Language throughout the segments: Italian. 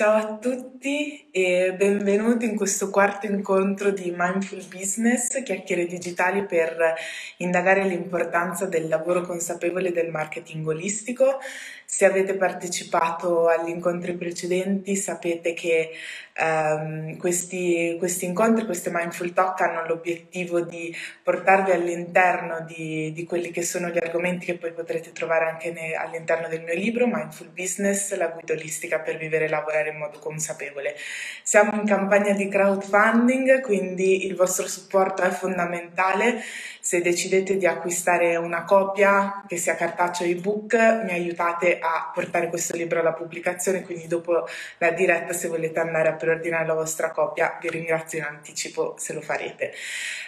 Ciao a tutti e benvenuti in questo quarto incontro di Mindful Business, chiacchiere digitali per indagare l'importanza del lavoro consapevole del marketing olistico. Se avete partecipato agli incontri precedenti sapete che um, questi, questi, incontri, queste Mindful Talk hanno l'obiettivo di portarvi all'interno di, di, quelli che sono gli argomenti che poi potrete trovare anche ne, all'interno del mio libro Mindful Business, la guida olistica per vivere e lavorare in modo consapevole. Siamo in campagna di crowdfunding, quindi il vostro supporto è fondamentale. Se decidete di acquistare una copia, che sia cartaceo o ebook, mi aiutate a portare questo libro alla pubblicazione, quindi dopo la diretta se volete andare a preordinare la vostra copia vi ringrazio in anticipo se lo farete.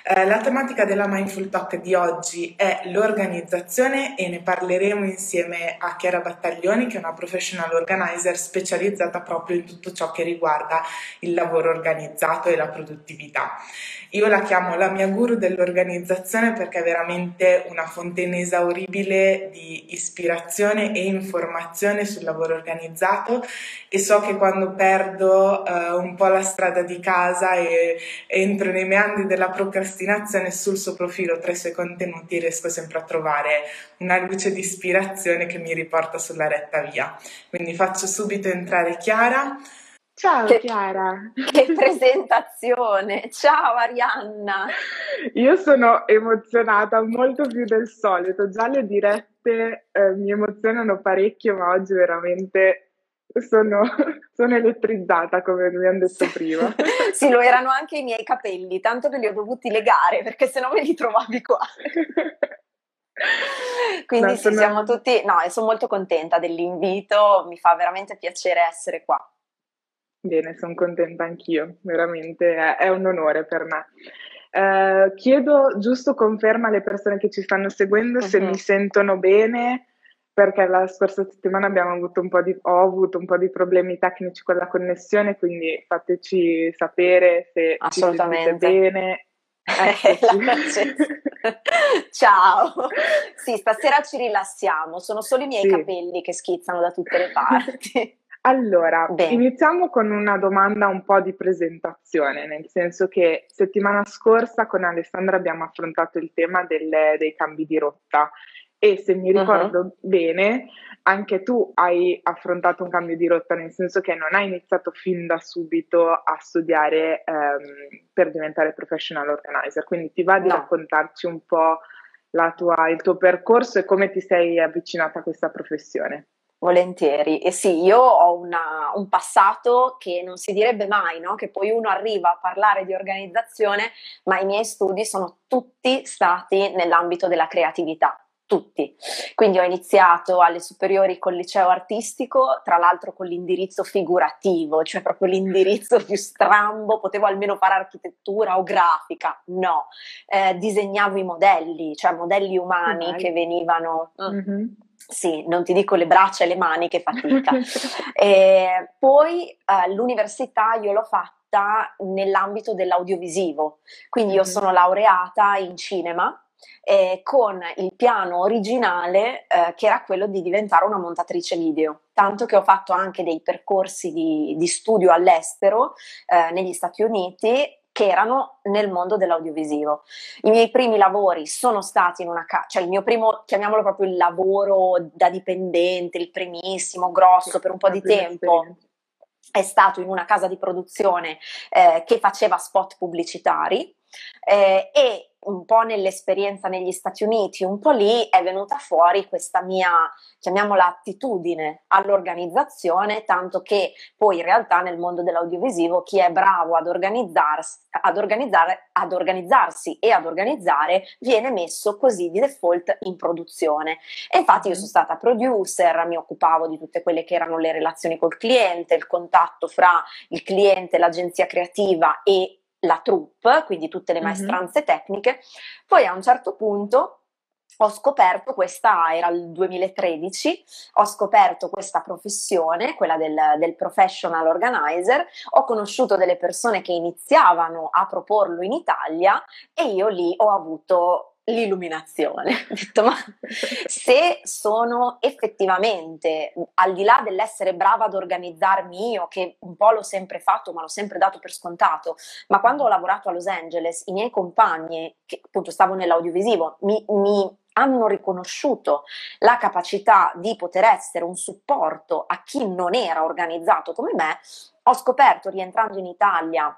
Eh, la tematica della Mindful Talk di oggi è l'organizzazione e ne parleremo insieme a Chiara Battaglioni che è una professional organizer specializzata proprio in tutto ciò che riguarda il lavoro organizzato e la produttività. Io la chiamo la mia guru dell'organizzazione perché è veramente una fonte inesauribile di ispirazione e informazione sul lavoro organizzato e so che quando perdo uh, un po' la strada di casa e, e entro nei meandri della procrastinazione sul suo profilo tra i suoi contenuti riesco sempre a trovare una luce di ispirazione che mi riporta sulla retta via. Quindi faccio subito entrare Chiara. Ciao che, Chiara! Che presentazione! Ciao Arianna! Io sono emozionata molto più del solito, già le dirette eh, mi emozionano parecchio, ma oggi veramente sono, sono elettrizzata come mi hanno detto prima. sì, lo erano anche i miei capelli, tanto che li ho dovuti legare perché sennò me li trovavi qua. Quindi no, sono... siamo tutti, no, sono molto contenta dell'invito, mi fa veramente piacere essere qua. Bene, sono contenta anch'io, veramente è, è un onore per me. Eh, chiedo giusto conferma alle persone che ci stanno seguendo uh-huh. se mi sentono bene, perché la scorsa settimana abbiamo avuto un po' di, ho avuto un po' di problemi tecnici con la connessione, quindi fateci sapere se ci sentite bene. Ciao, sì, stasera ci rilassiamo, sono solo i miei sì. capelli che schizzano da tutte le parti. Allora, Bene. iniziamo con una domanda un po' di presentazione, nel senso che settimana scorsa con Alessandra abbiamo affrontato il tema delle, dei cambi di rotta e se mi ricordo uh-huh. bene, anche tu hai affrontato un cambio di rotta, nel senso che non hai iniziato fin da subito a studiare um, per diventare professional organizer, quindi ti va di no. raccontarci un po' tua, il tuo percorso e come ti sei avvicinata a questa professione? Volentieri, e sì, io ho una, un passato che non si direbbe mai, no? che poi uno arriva a parlare di organizzazione, ma i miei studi sono tutti stati nell'ambito della creatività tutti. Quindi ho iniziato alle superiori col liceo artistico, tra l'altro con l'indirizzo figurativo, cioè proprio l'indirizzo più strambo, potevo almeno fare architettura o grafica, no, eh, disegnavo i modelli, cioè modelli umani okay. che venivano... Mm-hmm sì, non ti dico le braccia e le mani che fatica. e poi eh, l'università io l'ho fatta nell'ambito dell'audiovisivo, quindi io mm-hmm. sono laureata in cinema eh, con il piano originale eh, che era quello di diventare una montatrice video, tanto che ho fatto anche dei percorsi di, di studio all'estero, eh, negli Stati Uniti, che erano nel mondo dell'audiovisivo. I miei primi lavori sono stati in una casa, cioè il mio primo, chiamiamolo proprio il lavoro da dipendente, il primissimo, grosso, per un po' di tempo. È stato in una casa di produzione eh, che faceva spot pubblicitari eh, e un po' nell'esperienza negli Stati Uniti, un po' lì è venuta fuori questa mia, chiamiamola attitudine all'organizzazione, tanto che poi in realtà nel mondo dell'audiovisivo chi è bravo ad, organizzarsi, ad, organizzare, ad organizzarsi e ad organizzare viene messo così di default in produzione. E infatti io sono stata producer, mi occupavo di tutte quelle che erano le relazioni col cliente, il contatto fra il cliente, l'agenzia creativa e la troupe, quindi tutte le maestranze mm-hmm. tecniche, poi a un certo punto ho scoperto questa, era il 2013, ho scoperto questa professione, quella del, del, professional organizer, ho conosciuto delle persone che iniziavano a proporlo in Italia e io lì ho avuto l'illuminazione. Ho detto, ma se sono effettivamente, al di là dell'essere brava ad organizzarmi io, che un po' l'ho sempre fatto, ma l'ho sempre dato per scontato, ma quando ho lavorato a Los Angeles, i miei compagni, che appunto stavo nell'audiovisivo, mi, mi hanno riconosciuto la capacità di poter essere un supporto a chi non era organizzato come me, ho scoperto rientrando in Italia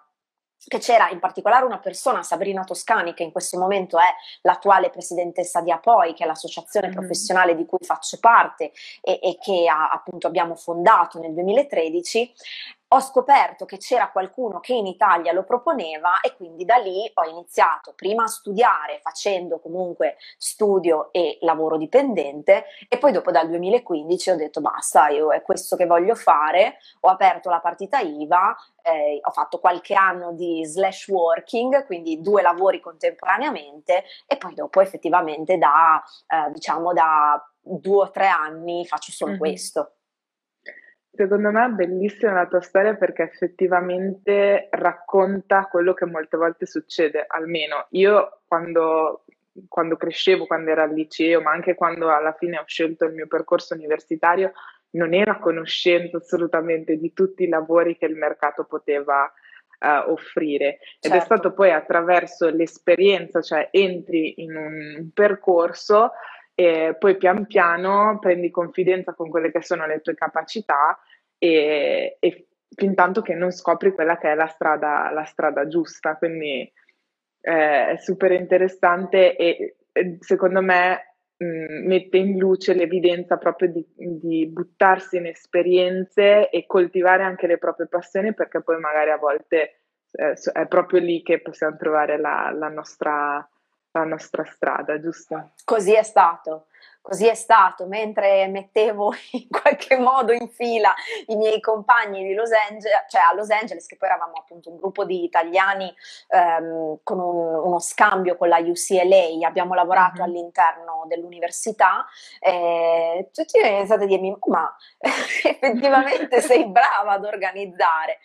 che c'era in particolare una persona, Sabrina Toscani, che in questo momento è l'attuale presidentessa di APOI, che è l'associazione mm-hmm. professionale di cui faccio parte e, e che ha, appunto abbiamo fondato nel 2013, ho scoperto che c'era qualcuno che in Italia lo proponeva e quindi da lì ho iniziato prima a studiare facendo comunque studio e lavoro dipendente e poi dopo dal 2015 ho detto basta, io è questo che voglio fare, ho aperto la partita IVA, eh, ho fatto qualche anno di slash working, quindi due lavori contemporaneamente e poi dopo effettivamente da eh, diciamo da due o tre anni faccio solo mm-hmm. questo. Secondo me è bellissima la tua storia perché effettivamente racconta quello che molte volte succede, almeno io quando, quando crescevo, quando ero al liceo, ma anche quando alla fine ho scelto il mio percorso universitario, non ero a conoscenza assolutamente di tutti i lavori che il mercato poteva uh, offrire. Ed certo. è stato poi attraverso l'esperienza, cioè entri in un percorso e poi pian piano prendi confidenza con quelle che sono le tue capacità e, e fin tanto che non scopri quella che è la strada, la strada giusta. Quindi eh, è super interessante e, secondo me mh, mette in luce l'evidenza proprio di, di, buttarsi in esperienze e coltivare anche le proprie passioni perché poi magari a volte eh, è proprio lì che possiamo trovare la, la nostra la nostra strada, giusto? Così è stato. Così è stato, mentre mettevo in qualche modo in fila i miei compagni di Los Angeles, cioè a Los Angeles, che poi eravamo appunto un gruppo di italiani ehm, con un, uno scambio con la UCLA, abbiamo lavorato mm-hmm. all'interno dell'università, e tutti hanno iniziato a dirmi, ma effettivamente sei brava ad organizzare.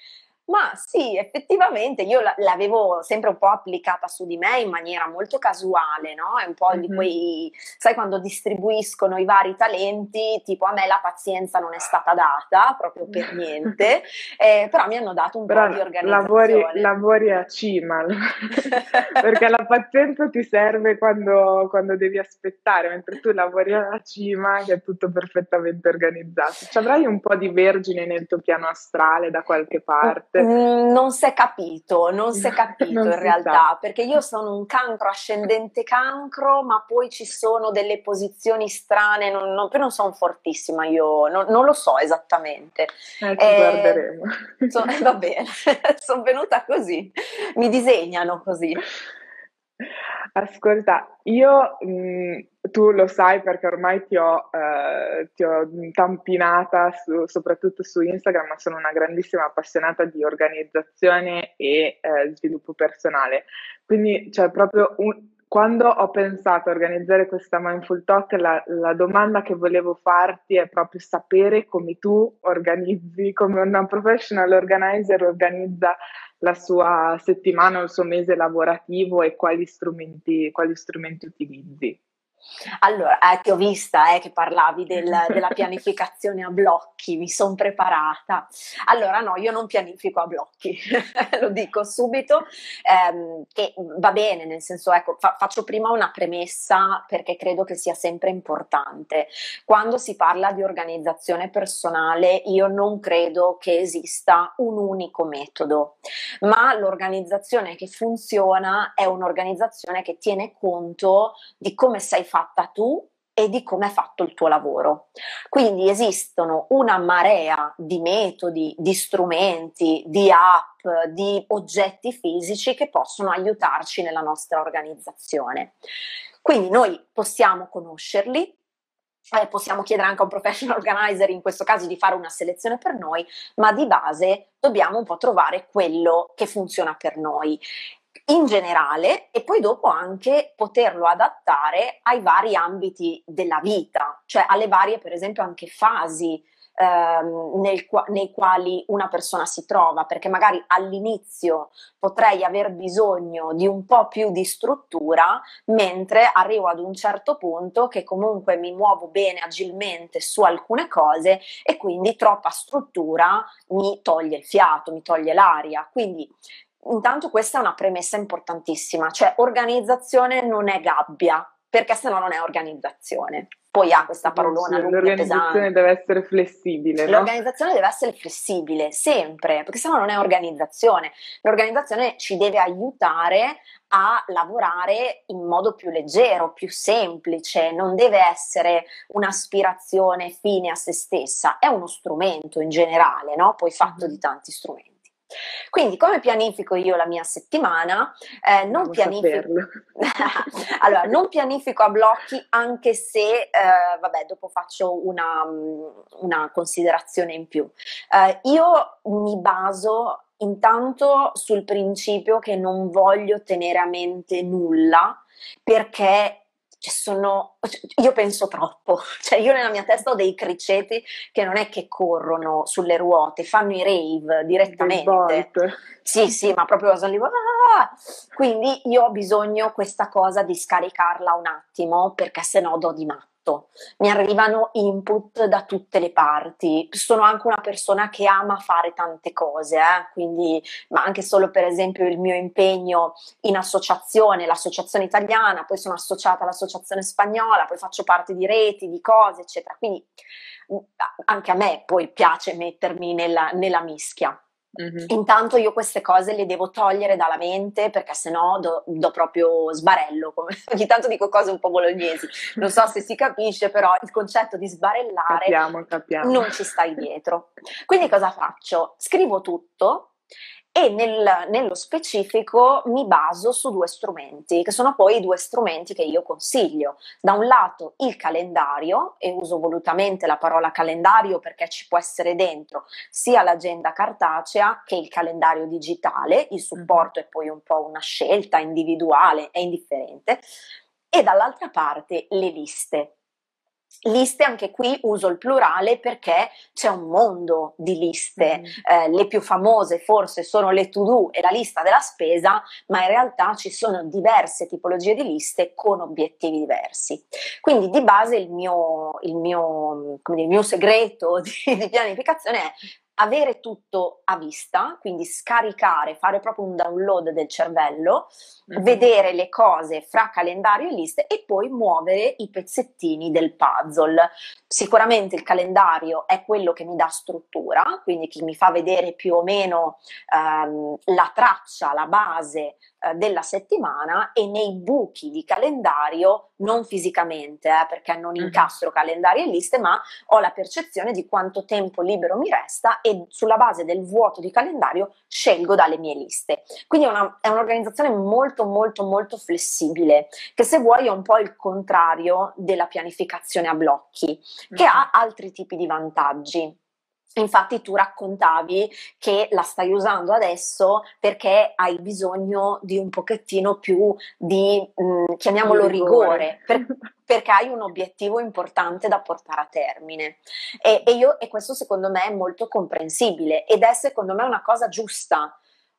Ma sì, effettivamente io l'avevo sempre un po' applicata su di me in maniera molto casuale, no? È un po' mm-hmm. di quei, sai, quando distribuiscono i vari talenti, tipo a me la pazienza non è stata data proprio per niente, eh, però mi hanno dato un però po' di organizzazione. Lavori, lavori a cima, perché la pazienza ti serve quando, quando, devi aspettare, mentre tu lavori a cima che è tutto perfettamente organizzato. Ci avrai un po' di vergine nel tuo piano astrale da qualche parte? Mm, non si è capito, non si è capito in realtà, sa. perché io sono un cancro ascendente cancro, ma poi ci sono delle posizioni strane, non, non, non sono fortissima io, non, non, lo so esattamente. Eh, ci eh, guarderemo. So, va bene, sono venuta così, mi disegnano così. Ascolta, io mh, tu lo sai perché ormai ti ho, eh, ti ho tampinata su, soprattutto su Instagram, ma sono una grandissima appassionata di organizzazione e eh, sviluppo personale. Quindi c'è proprio un, quando ho pensato a organizzare questa Mindful Talk, la, la, domanda che volevo farti è proprio sapere come tu organizzi, come una professional organizer organizza la sua settimana o il suo mese lavorativo e quali strumenti, quali strumenti utilizzi. Allora, eh, ti ho vista eh, che parlavi del, della pianificazione a blocchi, mi sono preparata. Allora, no, io non pianifico a blocchi, lo dico subito, ehm, che va bene, nel senso, ecco, fa, faccio prima una premessa perché credo che sia sempre importante. Quando si parla di organizzazione personale, io non credo che esista un unico metodo, ma l'organizzazione che funziona è un'organizzazione che tiene conto di come sei fatta tu e di come è fatto il tuo lavoro. Quindi esistono una marea di metodi, di strumenti, di app, di oggetti fisici che possono aiutarci nella nostra organizzazione. Quindi noi possiamo conoscerli, eh, possiamo chiedere anche a un professional organizer in questo caso di fare una selezione per noi, ma di base dobbiamo un po' trovare quello che funziona per noi in generale e poi dopo anche poterlo adattare ai vari ambiti della vita, cioè alle varie per esempio anche fasi ehm, nel, nei quali una persona si trova, perché magari all'inizio potrei aver bisogno di un po' più di struttura, mentre arrivo ad un certo punto che comunque mi muovo bene agilmente su alcune cose e quindi troppa struttura mi toglie il fiato, mi toglie l'aria. Quindi intanto questa è una premessa importantissima, cioè organizzazione non è gabbia, perché se no non è organizzazione. Poi ha questa parolona sì, L'organizzazione deve essere flessibile. No? L'organizzazione deve essere flessibile, sempre, perché se no non è organizzazione. L'organizzazione ci deve aiutare a lavorare in modo più leggero, più semplice, non deve essere un'aspirazione fine a se stessa, è uno strumento in generale, no? poi fatto mm-hmm. di tanti strumenti. Quindi, come pianifico io la mia settimana? Eh, non, pianifico... allora, non pianifico a blocchi, anche se, eh, vabbè, dopo faccio una, una considerazione in più. Eh, io mi baso intanto sul principio che non voglio tenere a mente nulla perché cioè sono, io penso troppo, cioè io nella mia testa ho dei criceti che non è che corrono sulle ruote, fanno i rave direttamente. Sì, sì, ma proprio sono lì, ah! quindi io ho bisogno questa cosa di scaricarla un attimo perché se no do di matto tutto, mi arrivano input da tutte le parti. Sono anche una persona che ama fare tante cose, eh? quindi, ma anche solo per esempio il mio impegno in associazione, l'associazione italiana, poi sono associata all'associazione spagnola, poi faccio parte di reti, di cose, eccetera. Quindi anche a me poi piace mettermi nella, nella mischia. Mm-hmm. Intanto io queste cose le devo togliere dalla mente perché sennò do, do proprio sbarello, come ogni tanto dico cose un po' bolognesi, non so se si capisce, però il concetto di sbarellare capiamo, capiamo. non ci stai dietro. Quindi cosa faccio? Scrivo tutto e nel, nello specifico mi baso su due strumenti, che sono poi i due strumenti che io consiglio. Da un lato il calendario, e uso volutamente la parola calendario perché ci può essere dentro sia l'agenda cartacea che il calendario digitale, il supporto è poi un po' una scelta individuale, è indifferente, e dall'altra parte le liste Liste, anche qui uso il plurale perché c'è un mondo di liste, mm. eh, le più famose forse sono le to do e la lista della spesa, ma in realtà ci sono diverse tipologie di liste con obiettivi diversi. Quindi di base il mio, il mio, dire, il mio segreto di, di pianificazione è avere tutto a vista, quindi scaricare, fare proprio un download del cervello, mm-hmm. vedere le cose fra calendario e liste e poi muovere i pezzettini del puzzle. Sicuramente il calendario è quello che mi dà struttura, quindi che mi fa vedere più o meno ehm, la traccia, la base eh, della settimana e nei buchi di calendario, non fisicamente, eh, perché non incastro calendario e liste, ma ho la percezione di quanto tempo libero mi resta e sulla base del vuoto di calendario scelgo dalle mie liste. Quindi è, una, è un'organizzazione molto molto molto flessibile, che se vuoi è un po' il contrario della pianificazione a blocchi, che ha altri tipi di vantaggi. Infatti tu raccontavi che la stai usando adesso perché hai bisogno di un pochettino più di, mh, mm, chiamiamolo rigore, rigore per, perché hai un obiettivo importante da portare a termine. E, e, io, e questo secondo me è molto comprensibile ed è secondo me una cosa giusta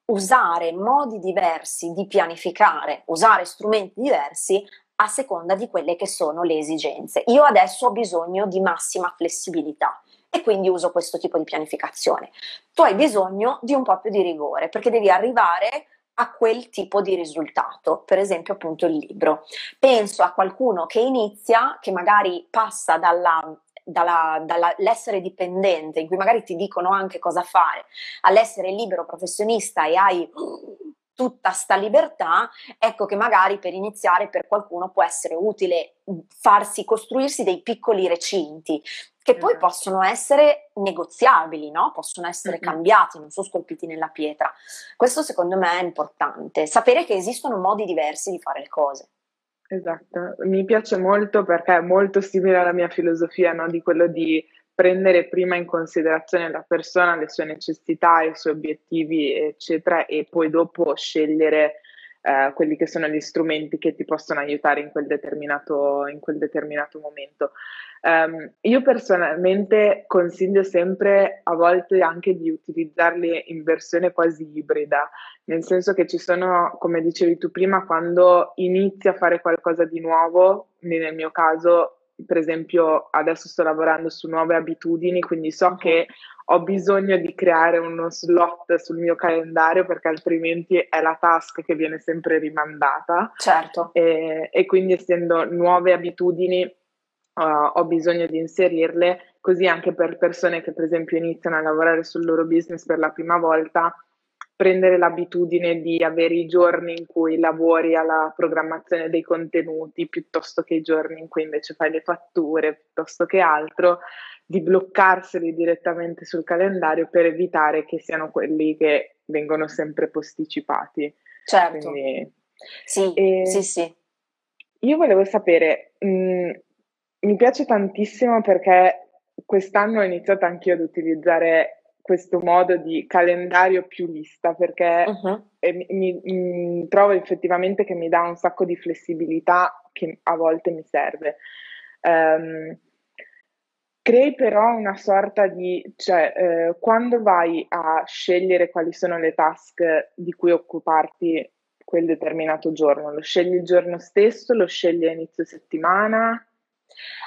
usare modi diversi di pianificare, usare strumenti diversi a seconda di quelle che sono le esigenze. Io adesso ho bisogno di massima flessibilità e quindi uso questo tipo di pianificazione. Tu hai bisogno di un po' più di rigore perché devi arrivare a quel tipo di risultato, per esempio appunto il libro. Penso a qualcuno che inizia, che magari passa dalla dall'essere dipendente, in cui magari ti dicono anche cosa fare, all'essere libero professionista e hai tutta sta libertà, ecco che magari per iniziare per qualcuno può essere utile farsi costruirsi dei piccoli recinti che poi esatto. possono essere negoziabili, no? possono essere cambiati, non sono scolpiti nella pietra. Questo secondo me è importante, sapere che esistono modi diversi di fare le cose. Esatto, mi piace molto perché è molto simile alla mia filosofia, no? di quello di prendere prima in considerazione la persona, le sue necessità, i suoi obiettivi, eccetera, e poi dopo scegliere eh, quelli che sono gli strumenti che ti possono aiutare in quel determinato, in quel determinato momento. Um, io personalmente consiglio sempre a volte anche di utilizzarli in versione quasi ibrida, nel senso che ci sono, come dicevi tu prima, quando inizi a fare qualcosa di nuovo, nel mio caso per esempio adesso sto lavorando su nuove abitudini, quindi so che ho bisogno di creare uno slot sul mio calendario perché altrimenti è la task che viene sempre rimandata. Certo. E, e quindi essendo nuove abitudini uh, ho bisogno di inserirle, così anche per persone che per esempio iniziano a lavorare sul loro business per la prima volta prendere l'abitudine di avere i giorni in cui lavori alla programmazione dei contenuti piuttosto che i giorni in cui invece fai le fatture piuttosto che altro, di bloccarseli direttamente sul calendario per evitare che siano quelli che vengono sempre posticipati. Certo. Quindi, sì, e, sì, sì. Io volevo sapere, mh, mm, mi piace tantissimo perché quest'anno ho iniziato anch'io ad utilizzare questo modo di calendario più lista perché uh-huh. mi, mi, mi, trovo effettivamente che mi dà un sacco di flessibilità che a volte mi serve. Um, crei però una sorta di, cioè eh, quando vai a scegliere quali sono le task di cui occuparti quel determinato giorno, lo scegli il giorno stesso, lo scegli a inizio settimana?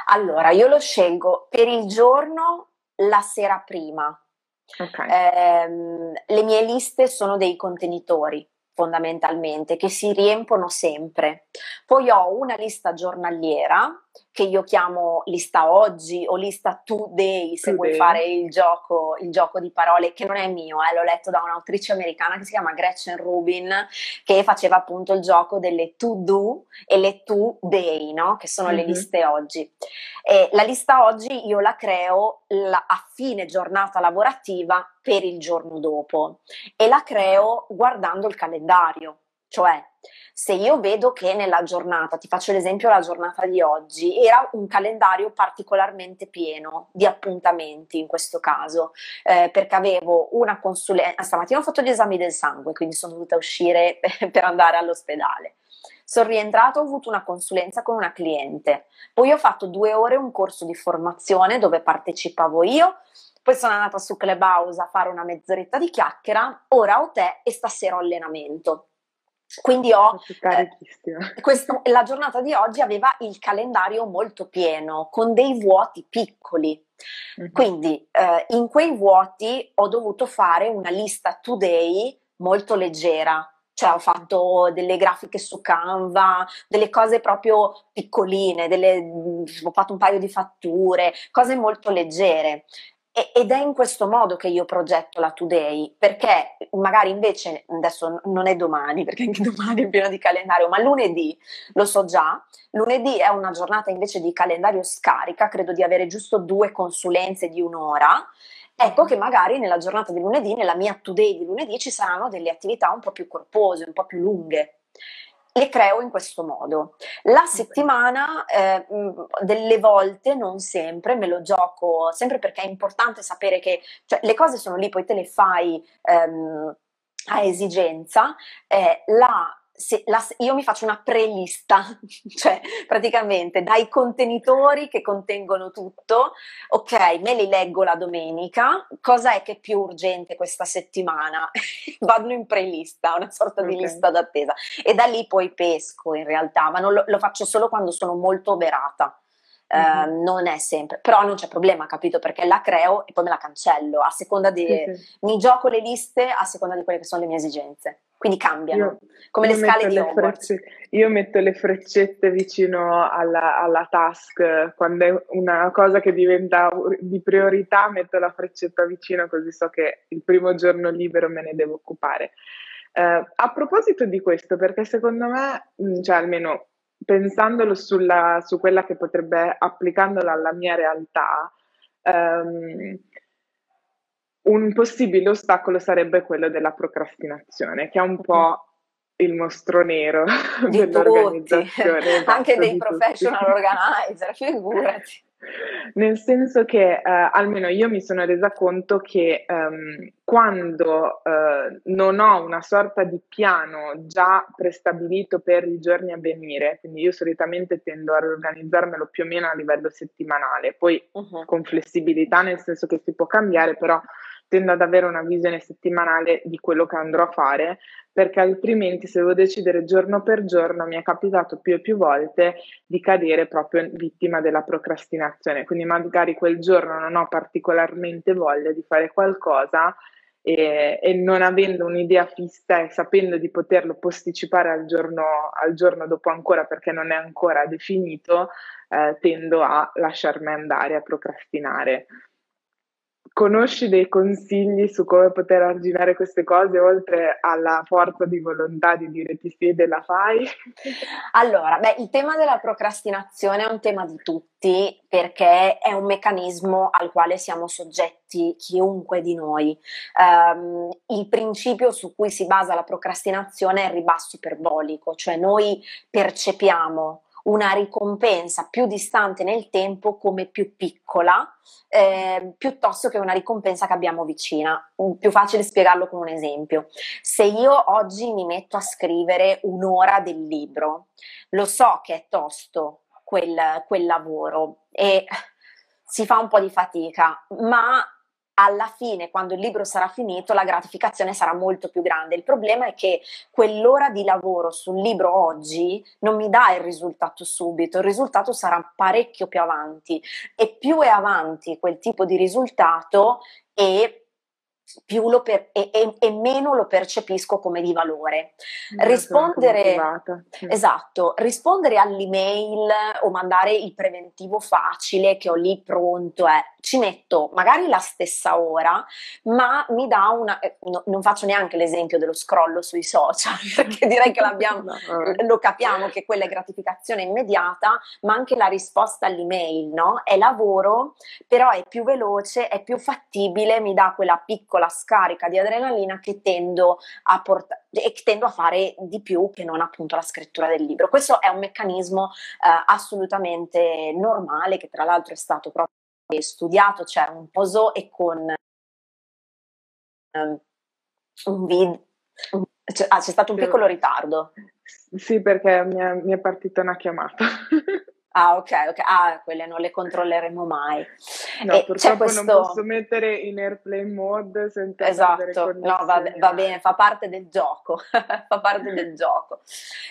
Allora, io lo scelgo per il giorno la sera prima Okay. Eh, le mie liste sono dei contenitori fondamentalmente che si riempono sempre. Poi ho una lista giornaliera che io chiamo lista oggi o lista today se today. vuoi fare il gioco, il gioco, di parole che non è mio, eh, l'ho letto da un'autrice americana che si chiama Gretchen Rubin che faceva appunto il gioco delle to do e le to day, no? che sono mm-hmm. le liste oggi. E la lista oggi io la creo la, a fine giornata lavorativa per il giorno dopo e la creo guardando il calendario, cioè se io vedo che nella giornata, ti faccio l'esempio la giornata di oggi, era un calendario particolarmente pieno di appuntamenti in questo caso, eh, perché avevo una consulenza, stamattina ho fatto gli esami del sangue, quindi sono dovuta uscire per andare all'ospedale. Sono rientrato, ho avuto una consulenza con una cliente, poi ho fatto due ore un corso di formazione dove partecipavo io, poi sono andata su Clubhouse a fare una mezz'oretta di chiacchiera, ora ho te e stasera ho allenamento. Quindi ho eh, questo, la giornata di oggi aveva il calendario molto pieno, con dei vuoti piccoli. Mm-hmm. Quindi eh, in quei vuoti ho dovuto fare una lista today molto leggera. Cioè ho fatto delle grafiche su Canva, delle cose proprio piccoline, delle, ho fatto un paio di fatture, cose molto leggere ed è in questo modo che io progetto la Today, perché magari invece, adesso non è domani, perché anche domani è pieno di calendario, ma lunedì, lo so già, lunedì è una giornata invece di calendario scarica, credo di avere giusto due consulenze di un'ora, ecco che magari nella giornata di lunedì, nella mia Today di lunedì, ci saranno delle attività un po' più corpose, un po' più lunghe le creo in questo modo. La settimana, eh, delle volte, non sempre, me lo gioco, sempre perché è importante sapere che cioè, le cose sono lì, poi te le fai ehm, a esigenza. Eh, la la, io mi faccio una prelista, cioè praticamente dai contenitori che contengono tutto, ok, me li leggo la domenica, cosa è che è più urgente questa settimana? Vanno in prelista, una sorta okay. di lista d'attesa e da lì poi pesco in realtà, ma lo, lo faccio solo quando sono molto oberata. Uh, non è sempre, però non c'è problema, capito? Perché la creo e poi me la cancello a seconda di. Sì. Mi gioco le liste a seconda di quelle che sono le mie esigenze quindi cambiano, io, come io le scale di Hogwarts. io metto le freccette vicino alla, alla, task, quando è una cosa che diventa di priorità metto la freccetta vicino così so che il primo giorno libero me ne devo occupare. Uh, a proposito di questo, perché secondo me, mm, cioè almeno pensandolo sulla, su quella che potrebbe, applicandola alla mia realtà, um, un possibile ostacolo sarebbe quello della procrastinazione, che è un po' il mostro nero di dell'organizzazione. Anche dei professional tutti. organizer, figurati. Nel senso che eh, almeno io mi sono resa conto che ehm, quando eh, non ho una sorta di piano già prestabilito per i giorni a venire, quindi io solitamente tendo a organizzarmelo più o meno a livello settimanale, poi uh-huh. con flessibilità nel senso che si può cambiare, però tendo ad avere una visione settimanale di quello che andrò a fare, perché altrimenti se devo decidere giorno per giorno mi è capitato più e più volte di cadere proprio vittima della procrastinazione. Quindi magari quel giorno non ho particolarmente voglia di fare qualcosa e, e non avendo un'idea fissa e sapendo di poterlo posticipare al giorno, al giorno dopo ancora perché non è ancora definito, eh, tendo a lasciarmi andare, a procrastinare conosci dei consigli su come poter arginare queste cose oltre alla forza di volontà di dire ti siede la fai? Allora, beh, il tema della procrastinazione è un tema di tutti perché è un meccanismo al quale siamo soggetti chiunque di noi. Um, il principio su cui si basa la procrastinazione è il ribasso iperbolico, cioè noi percepiamo una ricompensa più distante nel tempo come più piccola eh, piuttosto che una ricompensa che abbiamo vicina. Più facile spiegarlo con un esempio. Se io oggi mi metto a scrivere un'ora del libro, lo so che è tosto quel, quel lavoro e si fa un po' di fatica, ma alla fine, quando il libro sarà finito, la gratificazione sarà molto più grande. Il problema è che quell'ora di lavoro sul libro oggi non mi dà il risultato subito, il risultato sarà parecchio più avanti e più è avanti quel tipo di risultato e più lo per, e, e, e, meno lo percepisco come di valore. Rispondere, esatto, rispondere all'email o mandare il preventivo facile che ho lì pronto è ci metto magari la stessa ora, ma mi dà una. Eh, no, non faccio neanche l'esempio dello scrollo sui social, perché direi che l'abbiamo, lo capiamo che quella è gratificazione immediata, ma anche la risposta all'email, no? È lavoro, però è più veloce, è più fattibile, mi dà quella piccola scarica di adrenalina che tendo a portare e tendo a fare di più che non appunto la scrittura del libro. Questo è un meccanismo eh, assolutamente normale che tra l'altro è stato proprio studiato, c'era un poso e con um, un video. C'è, ah, c'è stato un piccolo ritardo. Sì, perché mi è, mi è partita una chiamata. Ah, ok, ok. Ah, quelle non le controlleremo mai. No, e purtroppo questo... non posso mettere in airplane mode senza Esatto, no, va, va, bene, fa parte del gioco, fa parte del gioco.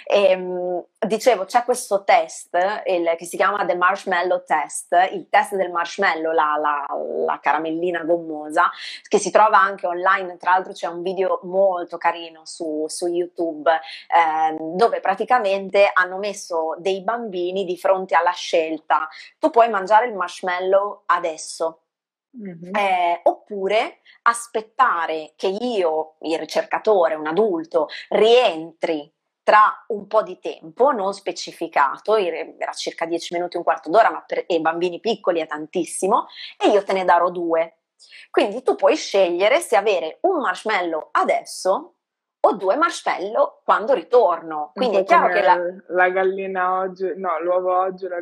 E, ehm, dicevo, c'è questo test il, che si chiama The Marshmallow Test, il test del marshmallow, la, la, la caramellina gommosa, che si trova anche online, tra l'altro c'è un video molto carino su, su YouTube, eh, dove praticamente hanno messo dei bambini di fronte davanti alla scelta, tu puoi mangiare il marshmallow adesso. Mm-hmm. Eh, oppure aspettare che io, il ricercatore, un adulto, rientri tra un po' di tempo non specificato, era circa 10 minuti, un quarto d'ora, ma per i bambini piccoli è tantissimo, e io te ne darò due. Quindi tu puoi scegliere se avere un marshmallow adesso o due marshmallow quando ritorno. Quindi è chiaro che la... la gallina oggi, no, l'uovo oggi, la,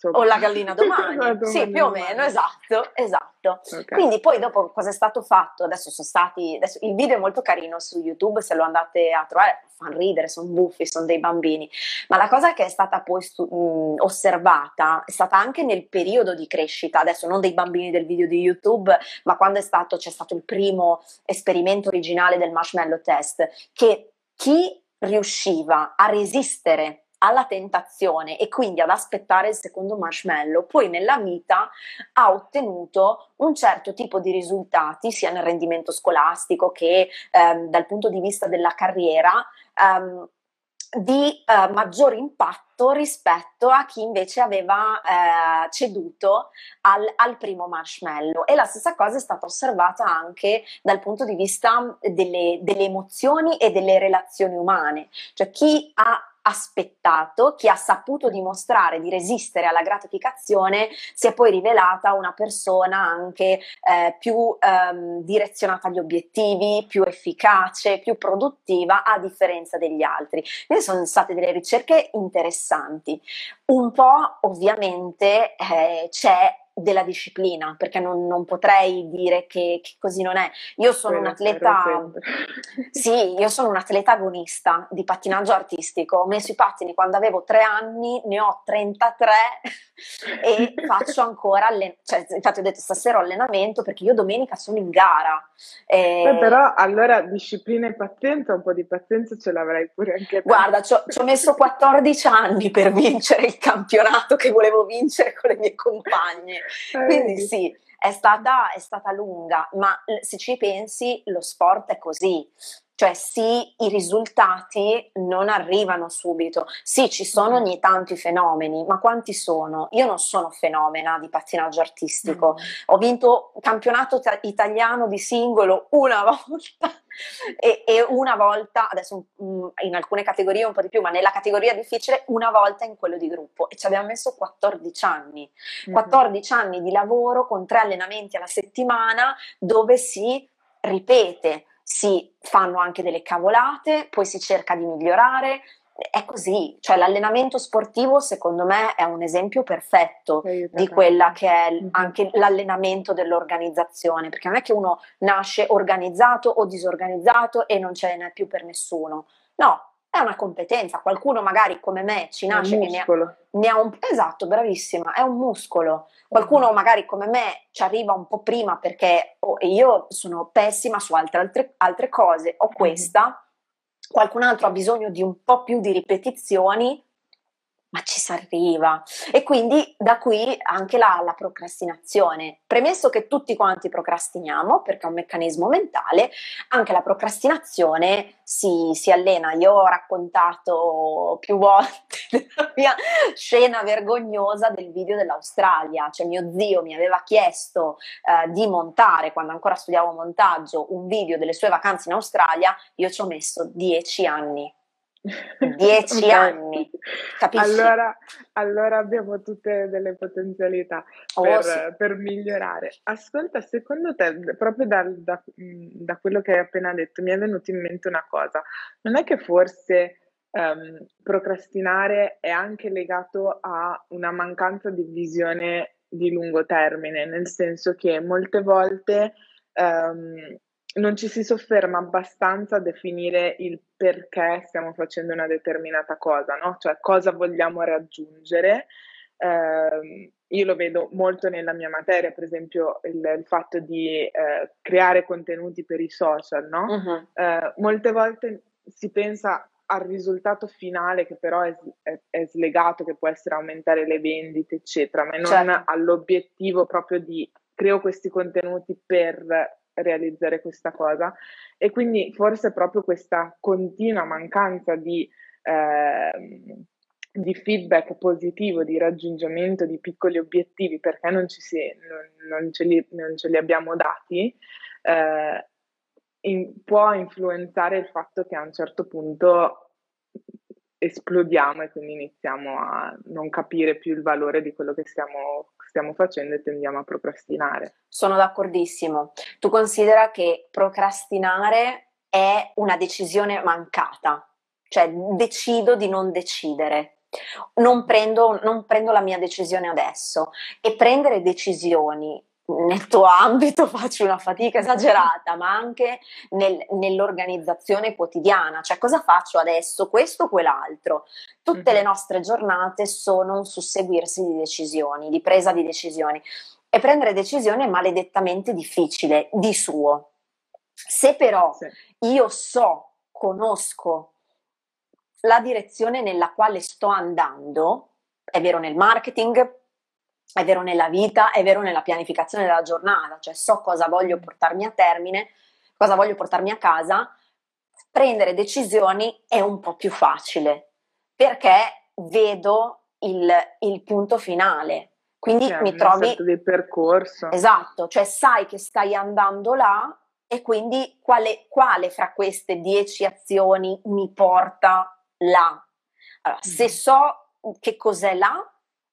insomma. o la gallina domani. domani sì, più o meno, esatto, esatto. Okay. Quindi poi dopo cosa è stato fatto? Adesso sono stati, adesso, il video è molto carino su YouTube, se lo andate a trovare, fanno ridere, sono buffi, sono dei bambini, ma la cosa che è stata poi stu- mh, osservata è stata anche nel periodo di crescita, adesso non dei bambini del video di YouTube, ma quando è stato, c'è stato il primo esperimento originale del marshmallow test, che chi riusciva a resistere alla tentazione e quindi ad aspettare il secondo marshmallow, poi nella vita ha ottenuto un certo tipo di risultati sia nel rendimento scolastico che ehm, dal punto di vista della carriera ehm, di eh, maggior impatto rispetto a chi invece aveva eh, ceduto al, al, primo marshmallow. E la stessa cosa è stata osservata anche dal punto di vista delle, delle emozioni e delle relazioni umane, cioè chi ha aspettato, chi ha saputo dimostrare di resistere alla gratificazione, si è poi rivelata una persona anche eh, più ehm, direzionata agli obiettivi, più efficace, più produttiva a differenza degli altri. Quindi sono state delle ricerche interessanti. Un po' ovviamente eh, c'è della disciplina, perché non, non potrei dire che, che, così non è. Io sono un atleta, sì, io sono un atleta agonista di pattinaggio artistico. Ho messo i pattini quando avevo tre anni, ne ho 33 e faccio ancora allenamento. Cioè, infatti ho detto stasera ho allenamento perché io domenica sono in gara. E... Eh, però allora disciplina e pazienza, un po' di pazienza ce l'avrai pure anche te. Guarda, ci ho messo 14 anni per vincere il campionato che volevo vincere con le mie compagne. Quindi sì, è stata, è stata lunga, ma se ci pensi lo sport è così. Cioè sì, i risultati non arrivano subito. Sì, ci sono ogni tanto i fenomeni, ma quanti sono? Io non sono fenomena di pattinaggio artistico. Mm. Ho vinto campionato italiano di singolo una volta e, e, una volta, adesso mm, in alcune categorie un po' di più, ma nella categoria difficile una volta in quello di gruppo e ci abbiamo messo 14 anni. 14 mm-hmm. anni di lavoro con tre allenamenti alla settimana dove si ripete si fanno anche delle cavolate, poi si cerca di migliorare. È così, cioè l'allenamento sportivo secondo me è un esempio perfetto di quella che è mm-hmm. anche l'allenamento dell'organizzazione, perché non è che uno nasce organizzato o disorganizzato e non ce n'è più per nessuno. No, è una competenza. Qualcuno magari come me ci nasce e ne ha, ne ha, un esatto, bravissima, è un muscolo. Qualcuno magari come me ci arriva un po' prima perché oh, io sono pessima su altre, altre, altre cose, ho questa. Qualcun altro ha bisogno di un po' più di ripetizioni ma ci si arriva. E quindi da qui anche la, la, procrastinazione. Premesso che tutti quanti procrastiniamo, perché è un meccanismo mentale, anche la procrastinazione si, si allena. Io ho raccontato più volte la mia scena vergognosa del video dell'Australia, cioè mio zio mi aveva chiesto eh, di montare, quando ancora studiavo montaggio, un video delle sue vacanze in Australia, io ci ho messo dieci anni Dieci anni, capisci? Allora, allora, abbiamo tutte delle potenzialità oh, per, sì. per, migliorare. Ascolta, secondo te, proprio da, da, da, quello che hai appena detto, mi è venuto in mente una cosa. Non è che forse um, procrastinare è anche legato a una mancanza di visione di lungo termine, nel senso che molte volte... Um, non ci si sofferma abbastanza a definire il perché stiamo facendo una determinata cosa, no? Cioè cosa vogliamo raggiungere. Eh, io lo vedo molto nella mia materia, per esempio il, il fatto di eh, creare contenuti per i social, no? Uh-huh. Eh, molte volte si pensa al risultato finale che però è, è, è, slegato, che può essere aumentare le vendite, eccetera, ma non certo. all'obiettivo proprio di creo questi contenuti per realizzare questa cosa. E quindi forse proprio questa continua mancanza di, eh, di feedback positivo, di raggiungimento di piccoli obiettivi perché non, ci si, non, non, ce, li, non ce li abbiamo dati, eh, in, può influenzare il fatto che a un certo punto esplodiamo e quindi iniziamo a non capire più il valore di quello che stiamo, stiamo facendo e tendiamo a procrastinare. Sono d'accordissimo. Tu considera che procrastinare è una decisione mancata, cioè decido di non decidere. Non prendo, non prendo la mia decisione adesso e prendere decisioni nel tuo ambito faccio una fatica esagerata, ma anche nel, nell'organizzazione quotidiana, cioè cosa faccio adesso, questo o quell'altro. Tutte le mhm. nostre giornate sono un susseguirsi di decisioni, di presa di decisioni e prendere decisioni è maledettamente difficile di suo. Se però sì. io so, conosco la direzione nella quale sto andando, è vero nel marketing, è vero nella vita, è vero nella pianificazione della giornata, cioè so cosa voglio mm. portarmi a termine, cosa voglio portarmi a casa, prendere decisioni è un po' più facile perché vedo il, il punto finale. Quindi cioè, mi trovi del percorso. Esatto, cioè sai che stai andando là e quindi quale, quale fra queste dieci azioni mi porta là? Allora, se so che cos'è là,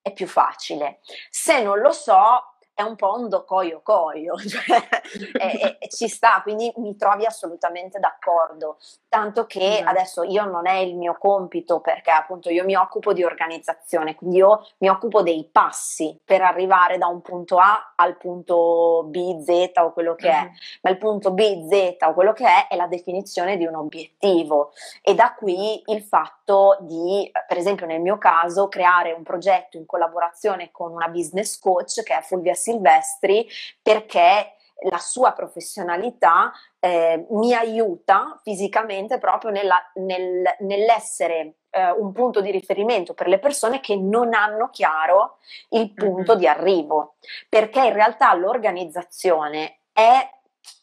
è più facile. Se non lo so, è un po' un docoio coio, cioè, e, e, ci sta, quindi mi trovi assolutamente d'accordo. Tanto che mm. adesso io non è il mio compito perché appunto io mi occupo di organizzazione, quindi io mi occupo dei passi per arrivare da un punto A al punto B, Z o quello che mm. è, ma il punto B, Z o quello che è è la definizione di un obiettivo e da qui il fatto di, per esempio nel mio caso, creare un progetto in collaborazione con una business coach che è Fulvia Silvestri perché la sua professionalità eh, mi aiuta fisicamente proprio nella, nel, nell'essere eh, un punto di riferimento per le persone che non hanno chiaro il punto mm-hmm. di arrivo, perché in realtà l'organizzazione è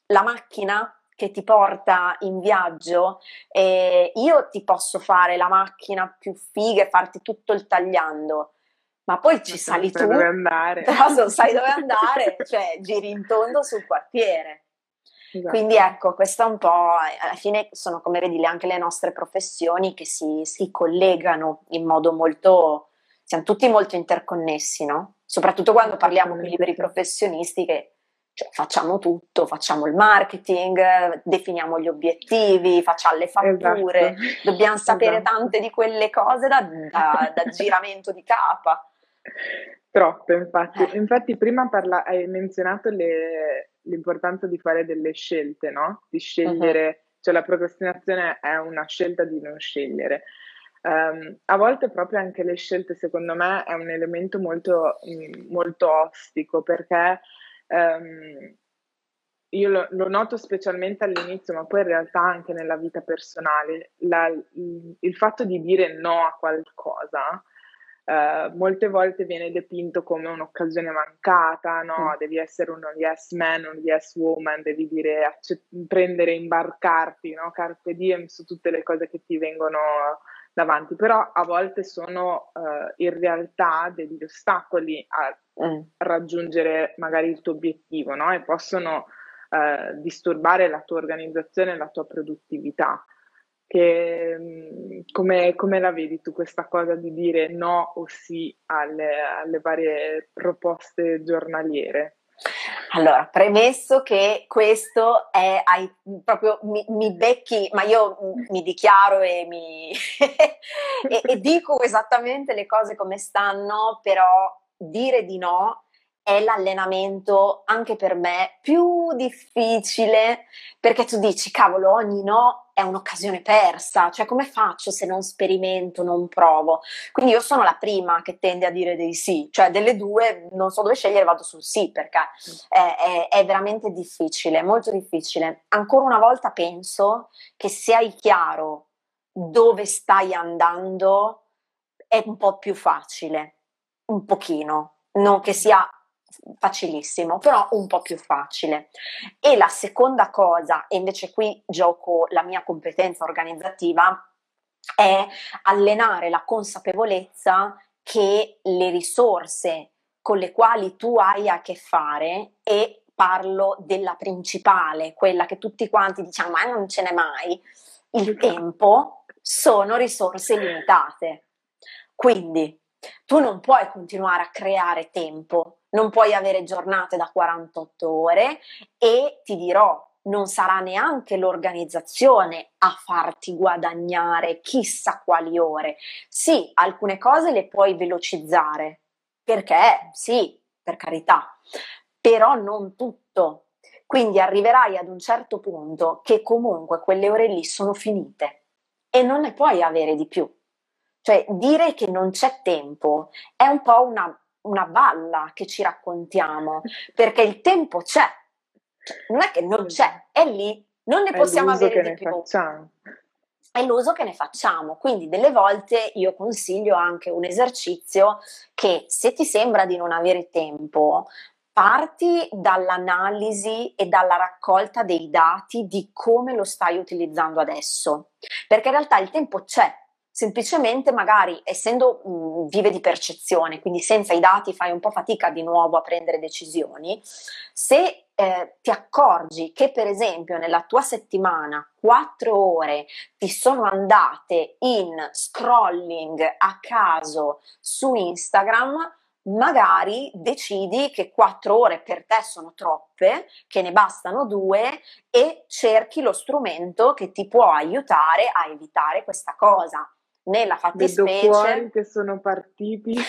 la macchina che ti porta in viaggio, eh, io ti posso fare la macchina più figa e farti tutto il tagliando, ma poi ci sali tu, dove andare. però non sai dove andare, cioè giri in tondo sul quartiere. Esatto. Quindi ecco, questo è un po', alla fine sono come vedi anche le nostre professioni che si, si collegano in modo molto, siamo tutti molto interconnessi, no? Soprattutto quando parliamo con i liberi professionisti che cioè, facciamo tutto, facciamo il marketing, definiamo gli obiettivi, facciamo le fatture, esatto. dobbiamo sapere esatto. tante di quelle cose da, da, da giramento di capa. Troppe, infatti. Eh. Infatti, prima parla- hai menzionato le, l'importanza di fare delle scelte, no? Di scegliere, uh-huh. cioè la procrastinazione è una scelta di non scegliere. Um, a volte proprio anche le scelte, secondo me, è un elemento molto, mm, molto ostico perché um, io lo, lo, noto specialmente all'inizio, ma poi in realtà anche nella vita personale, la, il, il fatto di dire no a qualcosa Uh, molte volte viene dipinto come un'occasione mancata, no? Mm. Devi essere uno yes man, un yes woman, devi dire, accett- prendere, imbarcarti, no? Carpe diem su tutte le cose che ti vengono davanti, però a volte sono uh, in realtà degli ostacoli a mm. raggiungere magari il tuo obiettivo, no? E possono uh, disturbare la tua organizzazione e la tua produttività. Che, come, come, la vedi tu questa cosa di dire no o sì alle, alle varie proposte giornaliere? Allora, premesso che questo è hai, proprio mi, mi, becchi, ma io mi dichiaro e, mi e, e dico esattamente le cose come stanno, però dire di no è l'allenamento anche per me più difficile perché tu dici cavolo ogni no è un'occasione persa cioè come faccio se non sperimento non provo? Quindi io sono la prima che tende a dire dei sì cioè delle due non so dove scegliere vado sul sì perché è, è, è veramente difficile molto difficile. Ancora una volta penso che se hai chiaro dove stai andando è un po' più facile un pochino. Non che sia facilissimo, però un po' più facile. E la seconda cosa, e invece qui gioco la mia competenza organizzativa, è allenare la consapevolezza che le risorse con le quali tu hai a che fare e parlo della principale, quella che tutti quanti diciamo ma non ce n'è mai, il tempo sono risorse limitate. Quindi tu non puoi continuare a creare tempo non puoi avere giornate da 48 ore e ti dirò, non sarà neanche l'organizzazione a farti guadagnare chissà quali ore. Sì, alcune cose le puoi velocizzare, perché sì, per carità, però non tutto. Quindi arriverai ad un certo punto che comunque quelle ore lì sono finite e non ne puoi avere di più. Cioè, dire che non c'è tempo è un po' una una balla che ci raccontiamo, perché il tempo c'è, cioè, non è che non c'è, è lì, non ne è possiamo avere di più. Facciamo. È l'uso che ne facciamo, quindi delle volte io consiglio anche un esercizio che se ti sembra di non avere tempo, parti dall'analisi e dalla raccolta dei dati di come lo stai utilizzando adesso, perché in realtà il tempo c'è, semplicemente magari essendo mh, vive di percezione, quindi senza i dati fai un po' fatica di nuovo a prendere decisioni, se eh, ti accorgi che per esempio nella tua settimana quattro ore ti sono andate in scrolling a caso su Instagram, magari decidi che quattro ore per te sono troppe, che ne bastano due e cerchi lo strumento che ti può aiutare a evitare questa cosa. Nella fattispecie... fuori che sono partiti...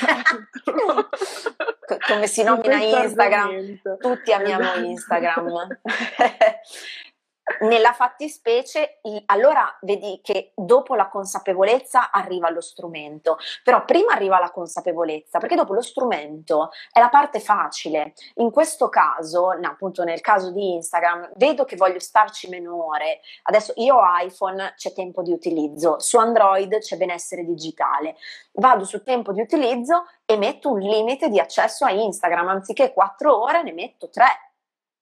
Come si nomina Instagram? Tutti amiamo esatto. Instagram. Nella fattispecie, allora vedi che dopo la consapevolezza arriva lo strumento, però prima arriva la consapevolezza, perché dopo lo strumento è la parte facile. In questo caso, no, appunto nel caso di Instagram, vedo che voglio starci meno ore. Adesso io ho iPhone, c'è tempo di utilizzo, su Android c'è benessere digitale. Vado su tempo di utilizzo e metto un limite di accesso a Instagram, anziché 4 ore ne metto 3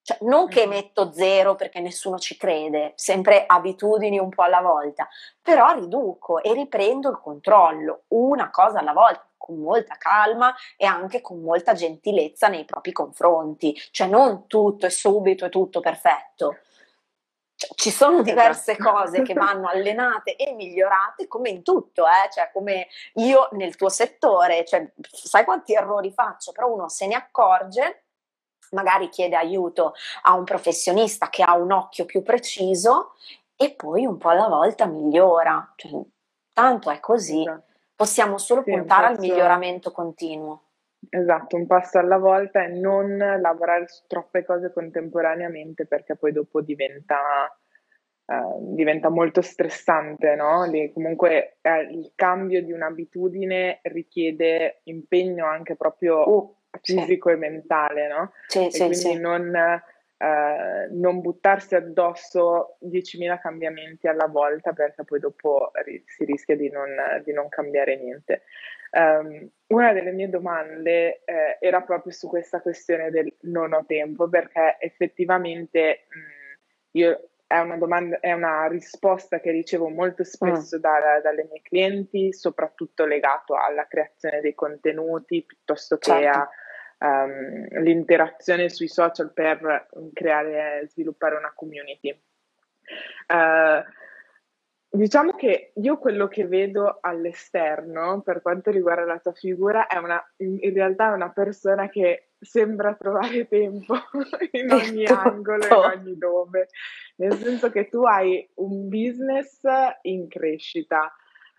cioè, non che metto zero perché nessuno ci crede, sempre abitudini un po' alla volta, però riduco e riprendo il controllo, una cosa alla volta, con molta calma e anche con molta gentilezza nei propri confronti. Cioè, non tutto e subito è tutto perfetto. Cioè, ci sono esatto. diverse cose che vanno allenate e migliorate come in tutto, eh? cioè come io nel tuo settore, cioè, sai quanti errori faccio, però uno se ne accorge magari chiede aiuto a un professionista che ha un occhio più preciso e poi un po' alla volta migliora. Cioè, tanto è così, esatto. possiamo solo sì, puntare passo... al miglioramento continuo. Esatto, un passo alla volta e non lavorare su troppe cose contemporaneamente perché poi dopo diventa, uh, diventa molto stressante, no? Lì, comunque eh, il cambio di un'abitudine richiede impegno anche proprio uh fisico sì. e mentale, no? Sì, e sì, quindi. Non, eh, non, buttarsi addosso 10.000 cambiamenti alla volta perché poi dopo ri- si rischia di non, di non cambiare niente. Um, una delle mie domande eh, era proprio su questa questione del non ho tempo perché effettivamente mh, io è una, domanda, è una risposta che ricevo molto spesso mm. da, dalle mie clienti, soprattutto legato alla creazione dei contenuti piuttosto che certo. all'interazione um, sui social per creare e sviluppare una community. Uh, Diciamo che io quello che vedo all'esterno per quanto riguarda la tua figura è una, in realtà è una persona che sembra trovare tempo in ogni angolo, in ogni dove, nel senso che tu hai un business in crescita,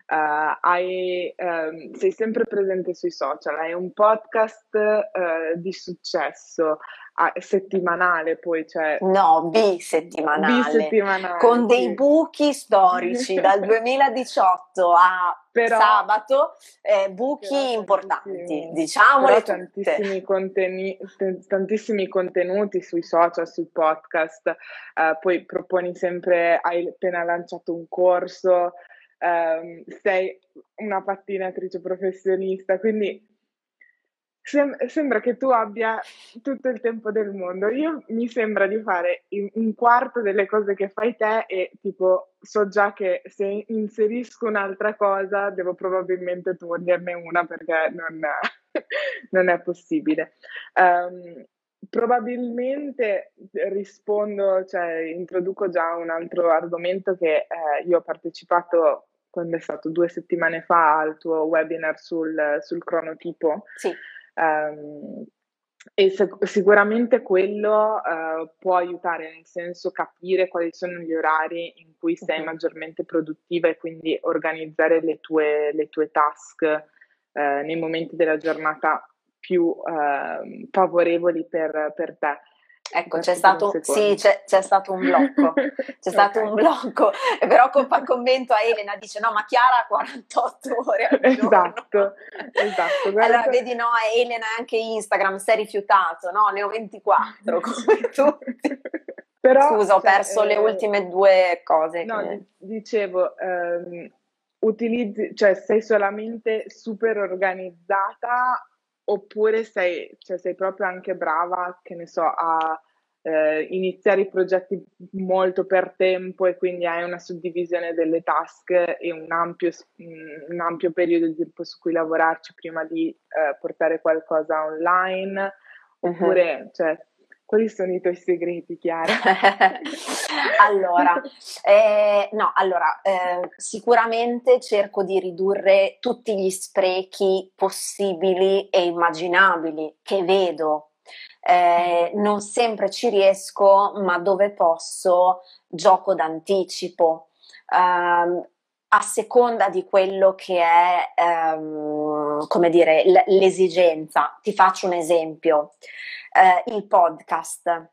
uh, hai, um, sei sempre presente sui social, hai un podcast uh, di successo, ah, settimanale poi, cioè... No, bisettimanale. Bisettimanale. Con dei buchi storici dal 2018 a però, sabato, eh, buchi importanti, diciamole tantissimi, conteni- t- tantissimi contenuti sui social, sul podcast, uh, poi proponi sempre, hai appena lanciato un corso, um, sei una pattinatrice professionista, quindi Sem- sembra che tu abbia tutto il tempo del mondo. Io mi sembra di fare un quarto delle cose che fai te e tipo so già che se inserisco un'altra cosa devo probabilmente toglierne una perché non, non è possibile. Um, probabilmente rispondo, cioè introduco già un altro argomento che eh, io ho partecipato quando è stato due settimane fa al tuo webinar sul, sul cronotipo. Sì Um, e se- sicuramente quello uh, può aiutare, nel senso capire quali sono gli orari in cui sei uh-huh. maggiormente produttiva e quindi organizzare le tue, le tue task uh, nei momenti della giornata più uh, favorevoli per, per te. Ecco, c'è stato, sì, c'è, c'è stato, un blocco, c'è stato okay. un blocco, però fa commento a Elena, dice no, ma Chiara ha 48 ore al Esatto, esatto. Guarda. Allora vedi, no, Elena anche Instagram si è rifiutato, no, ne ho 24 come tutti. Però, Scusa, ho cioè, perso eh, le ultime due cose. No, che... dicevo, ehm, utilizzi, cioè sei solamente super organizzata oppure sei, cioè sei proprio anche brava, che ne so, a eh, iniziare i progetti molto per tempo e quindi hai una suddivisione delle task e un ampio, un ampio periodo di tempo su cui lavorarci prima di eh, portare qualcosa online, oppure uh-huh. cioè, Quali sono i tuoi segreti, Chiara? allora, eh, no, allora eh, sicuramente cerco di ridurre tutti gli sprechi possibili e immaginabili che vedo. Eh, non sempre ci riesco, ma dove posso gioco d'anticipo. Um, a seconda di quello che è, um, come dire, l- l'esigenza. Ti faccio un esempio eh, il podcast.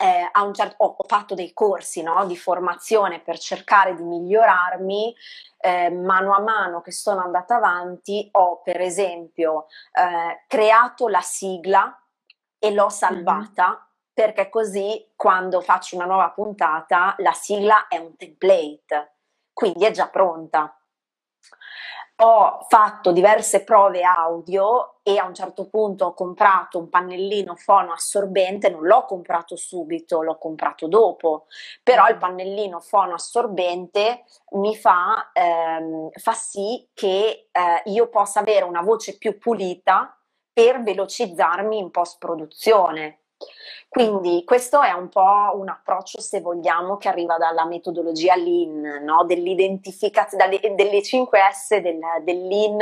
Eh, certo, ho, ho, fatto dei corsi no, di formazione per cercare di migliorarmi. Eh, mano a mano che sono andata avanti, ho per esempio eh, creato la sigla e l'ho salvata mm-hmm. perché così quando faccio una nuova puntata la sigla è un template, quindi è già pronta ho fatto diverse prove audio e a un certo punto ho comprato un pannellino fono assorbente, non l'ho comprato subito, l'ho comprato dopo, però il pannellino fono assorbente mi fa, ehm, fa sì che eh, io possa avere una voce più pulita per velocizzarmi in post produzione. Quindi questo è un po' un approccio, se vogliamo, che arriva dalla metodologia Lean, no? dell'identificazione, delle 5S del, del Lean,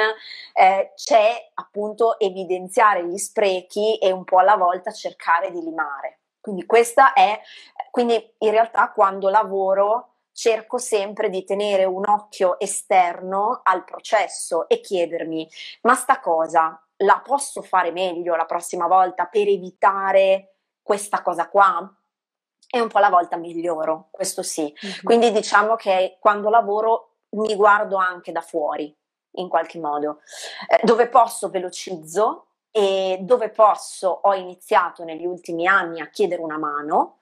eh, c'è appunto evidenziare gli sprechi e un po' alla volta cercare di limare. Quindi questa è, quindi in realtà quando lavoro cerco sempre di tenere un occhio esterno al processo e chiedermi, ma sta cosa la posso fare meglio la prossima volta per evitare questa cosa qua? E un po' alla volta miglioro, questo sì. Mm-hmm. Quindi diciamo che quando lavoro mi guardo anche da fuori, in qualche modo. Eh, dove posso velocizzo e dove posso ho iniziato negli ultimi anni a chiedere una mano.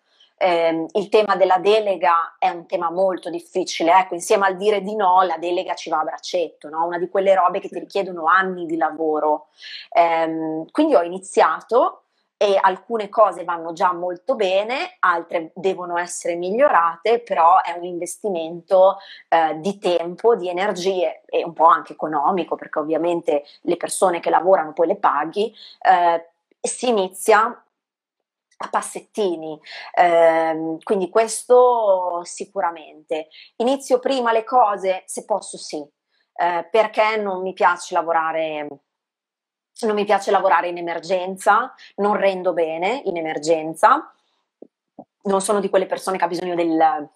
Eh, il tema della delega è un tema molto difficile, ecco, insieme al dire di no, la delega ci va a braccetto, no? una di quelle robe che ti richiedono anni di lavoro. Eh, quindi ho iniziato e alcune cose vanno già molto bene, altre devono essere migliorate, però è un investimento eh, di tempo, di energie e un po' anche economico, perché ovviamente le persone che lavorano poi le paghi. Eh, si inizia a passettini, eh, quindi questo sicuramente. Inizio prima le cose, se posso sì, eh, perché non mi piace lavorare non mi piace lavorare in emergenza, non rendo bene in emergenza, non sono di quelle persone che ha bisogno del,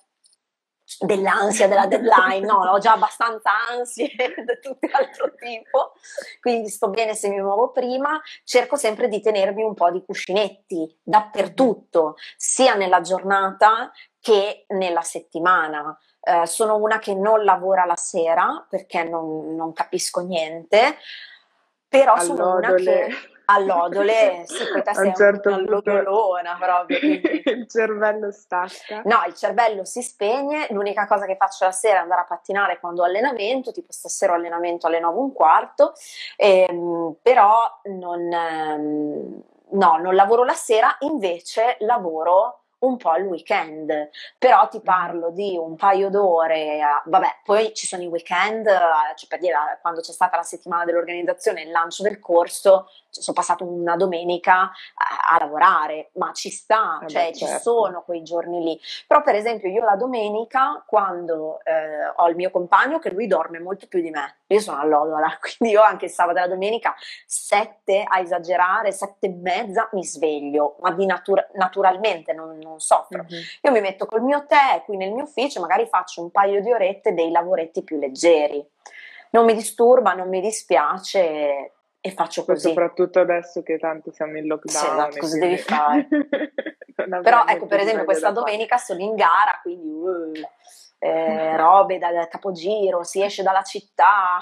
dell'ansia della deadline, no, ho già abbastanza ansie di tutto altro tipo, quindi sto bene se mi muovo prima, cerco sempre di tenermi un po' di cuscinetti dappertutto, sia nella giornata che nella settimana. Eh, sono una che non lavora la sera perché non, non capisco niente, però sono una che all'odole, sì, poi te sei certo una lodolona proprio. Quindi... il cervello stacca. No, il cervello si spegne, l'unica cosa che faccio la sera è andare a pattinare quando ho allenamento, tipo stasera ho allenamento alle 9 e un quarto, ehm, però non, ehm, no, non lavoro la sera, invece lavoro un po' al weekend, però ti parlo di un paio d'ore, vabbè, poi ci sono i weekend, cioè per dire, quando c'è stata la settimana dell'organizzazione, il lancio del corso, cioè, sono passato una domenica a, a lavorare, ma ci sta, eh cioè beh, ci certo. sono quei giorni lì. Però per esempio io la domenica, quando eh, ho il mio compagno, che lui dorme molto più di me, io sono all'odola, quindi io anche il sabato e la domenica, sette a esagerare, sette e mezza mi sveglio, ma di natura- naturalmente non, non soffro. Mm-hmm. Io mi metto col mio tè qui nel mio ufficio, magari faccio un paio di orette dei lavoretti più leggeri. Non mi disturba, non mi dispiace, e faccio così. Soprattutto adesso che tanto siamo in lockdown. Sì, esatto, cosa devi fare? Però ecco, per esempio, questa domenica fare. sono in gara, quindi uh, eh, robe da, da capogiro, si esce dalla città.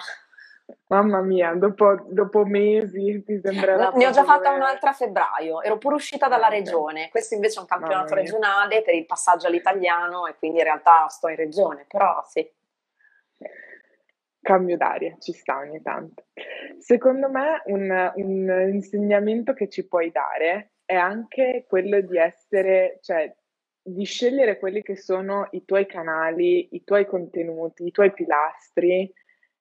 Mamma mia, dopo, dopo mesi ti sembrerà. Ne ho già fatta un'altra a febbraio, ero pure uscita dalla okay. regione. Questo invece è un campionato regionale per il passaggio all'italiano e quindi in realtà sto in regione, però sì cambio d'aria, ci sta ogni tanto. Secondo me un, un, insegnamento che ci puoi dare è anche quello di essere, cioè di scegliere quelli che sono i tuoi canali, i tuoi contenuti, i tuoi pilastri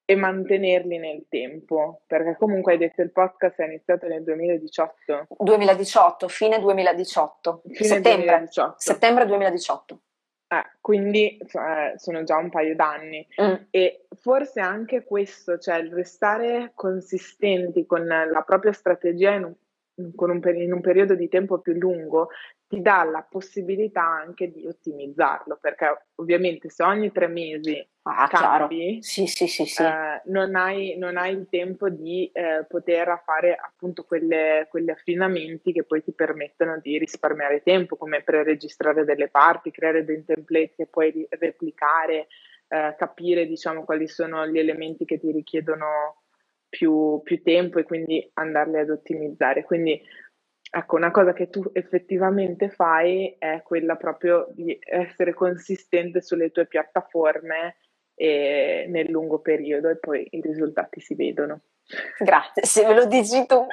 e mantenerli nel tempo, perché comunque hai detto il podcast è iniziato nel 2018. 2018, fine 2018. Fine settembre, 2018. Settembre 2018. Eh, quindi cioè, sono già un paio d'anni mm. e forse anche questo, cioè il restare consistenti con la propria strategia in un un per- in un periodo di tempo più lungo ti dà la possibilità anche di ottimizzarlo, perché ovviamente se ogni tre mesi ah, cambi, sì, sì, sì, eh, non, hai, non, hai, il tempo di eh, poter fare appunto quelle, quegli affinamenti che poi ti permettono di risparmiare tempo, come pre-registrare delle parti, creare dei template che puoi replicare, eh, capire diciamo quali sono gli elementi che ti richiedono più, più tempo e quindi andarli ad ottimizzare. Quindi ecco, una cosa che tu effettivamente fai è quella proprio di essere consistente sulle tue piattaforme e nel lungo periodo e poi i risultati si vedono. Grazie, se me lo dici tu.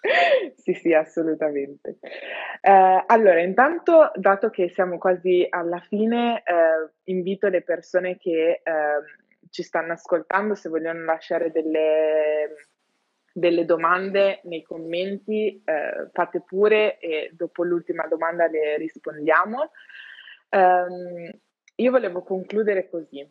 sì, sì, assolutamente. Eh, allora, intanto, dato che siamo quasi alla fine, eh, invito le persone che eh, ci stanno ascoltando, se vogliono lasciare delle, delle domande nei commenti, eh, fate pure e dopo l'ultima domanda le rispondiamo. Um, io volevo concludere così.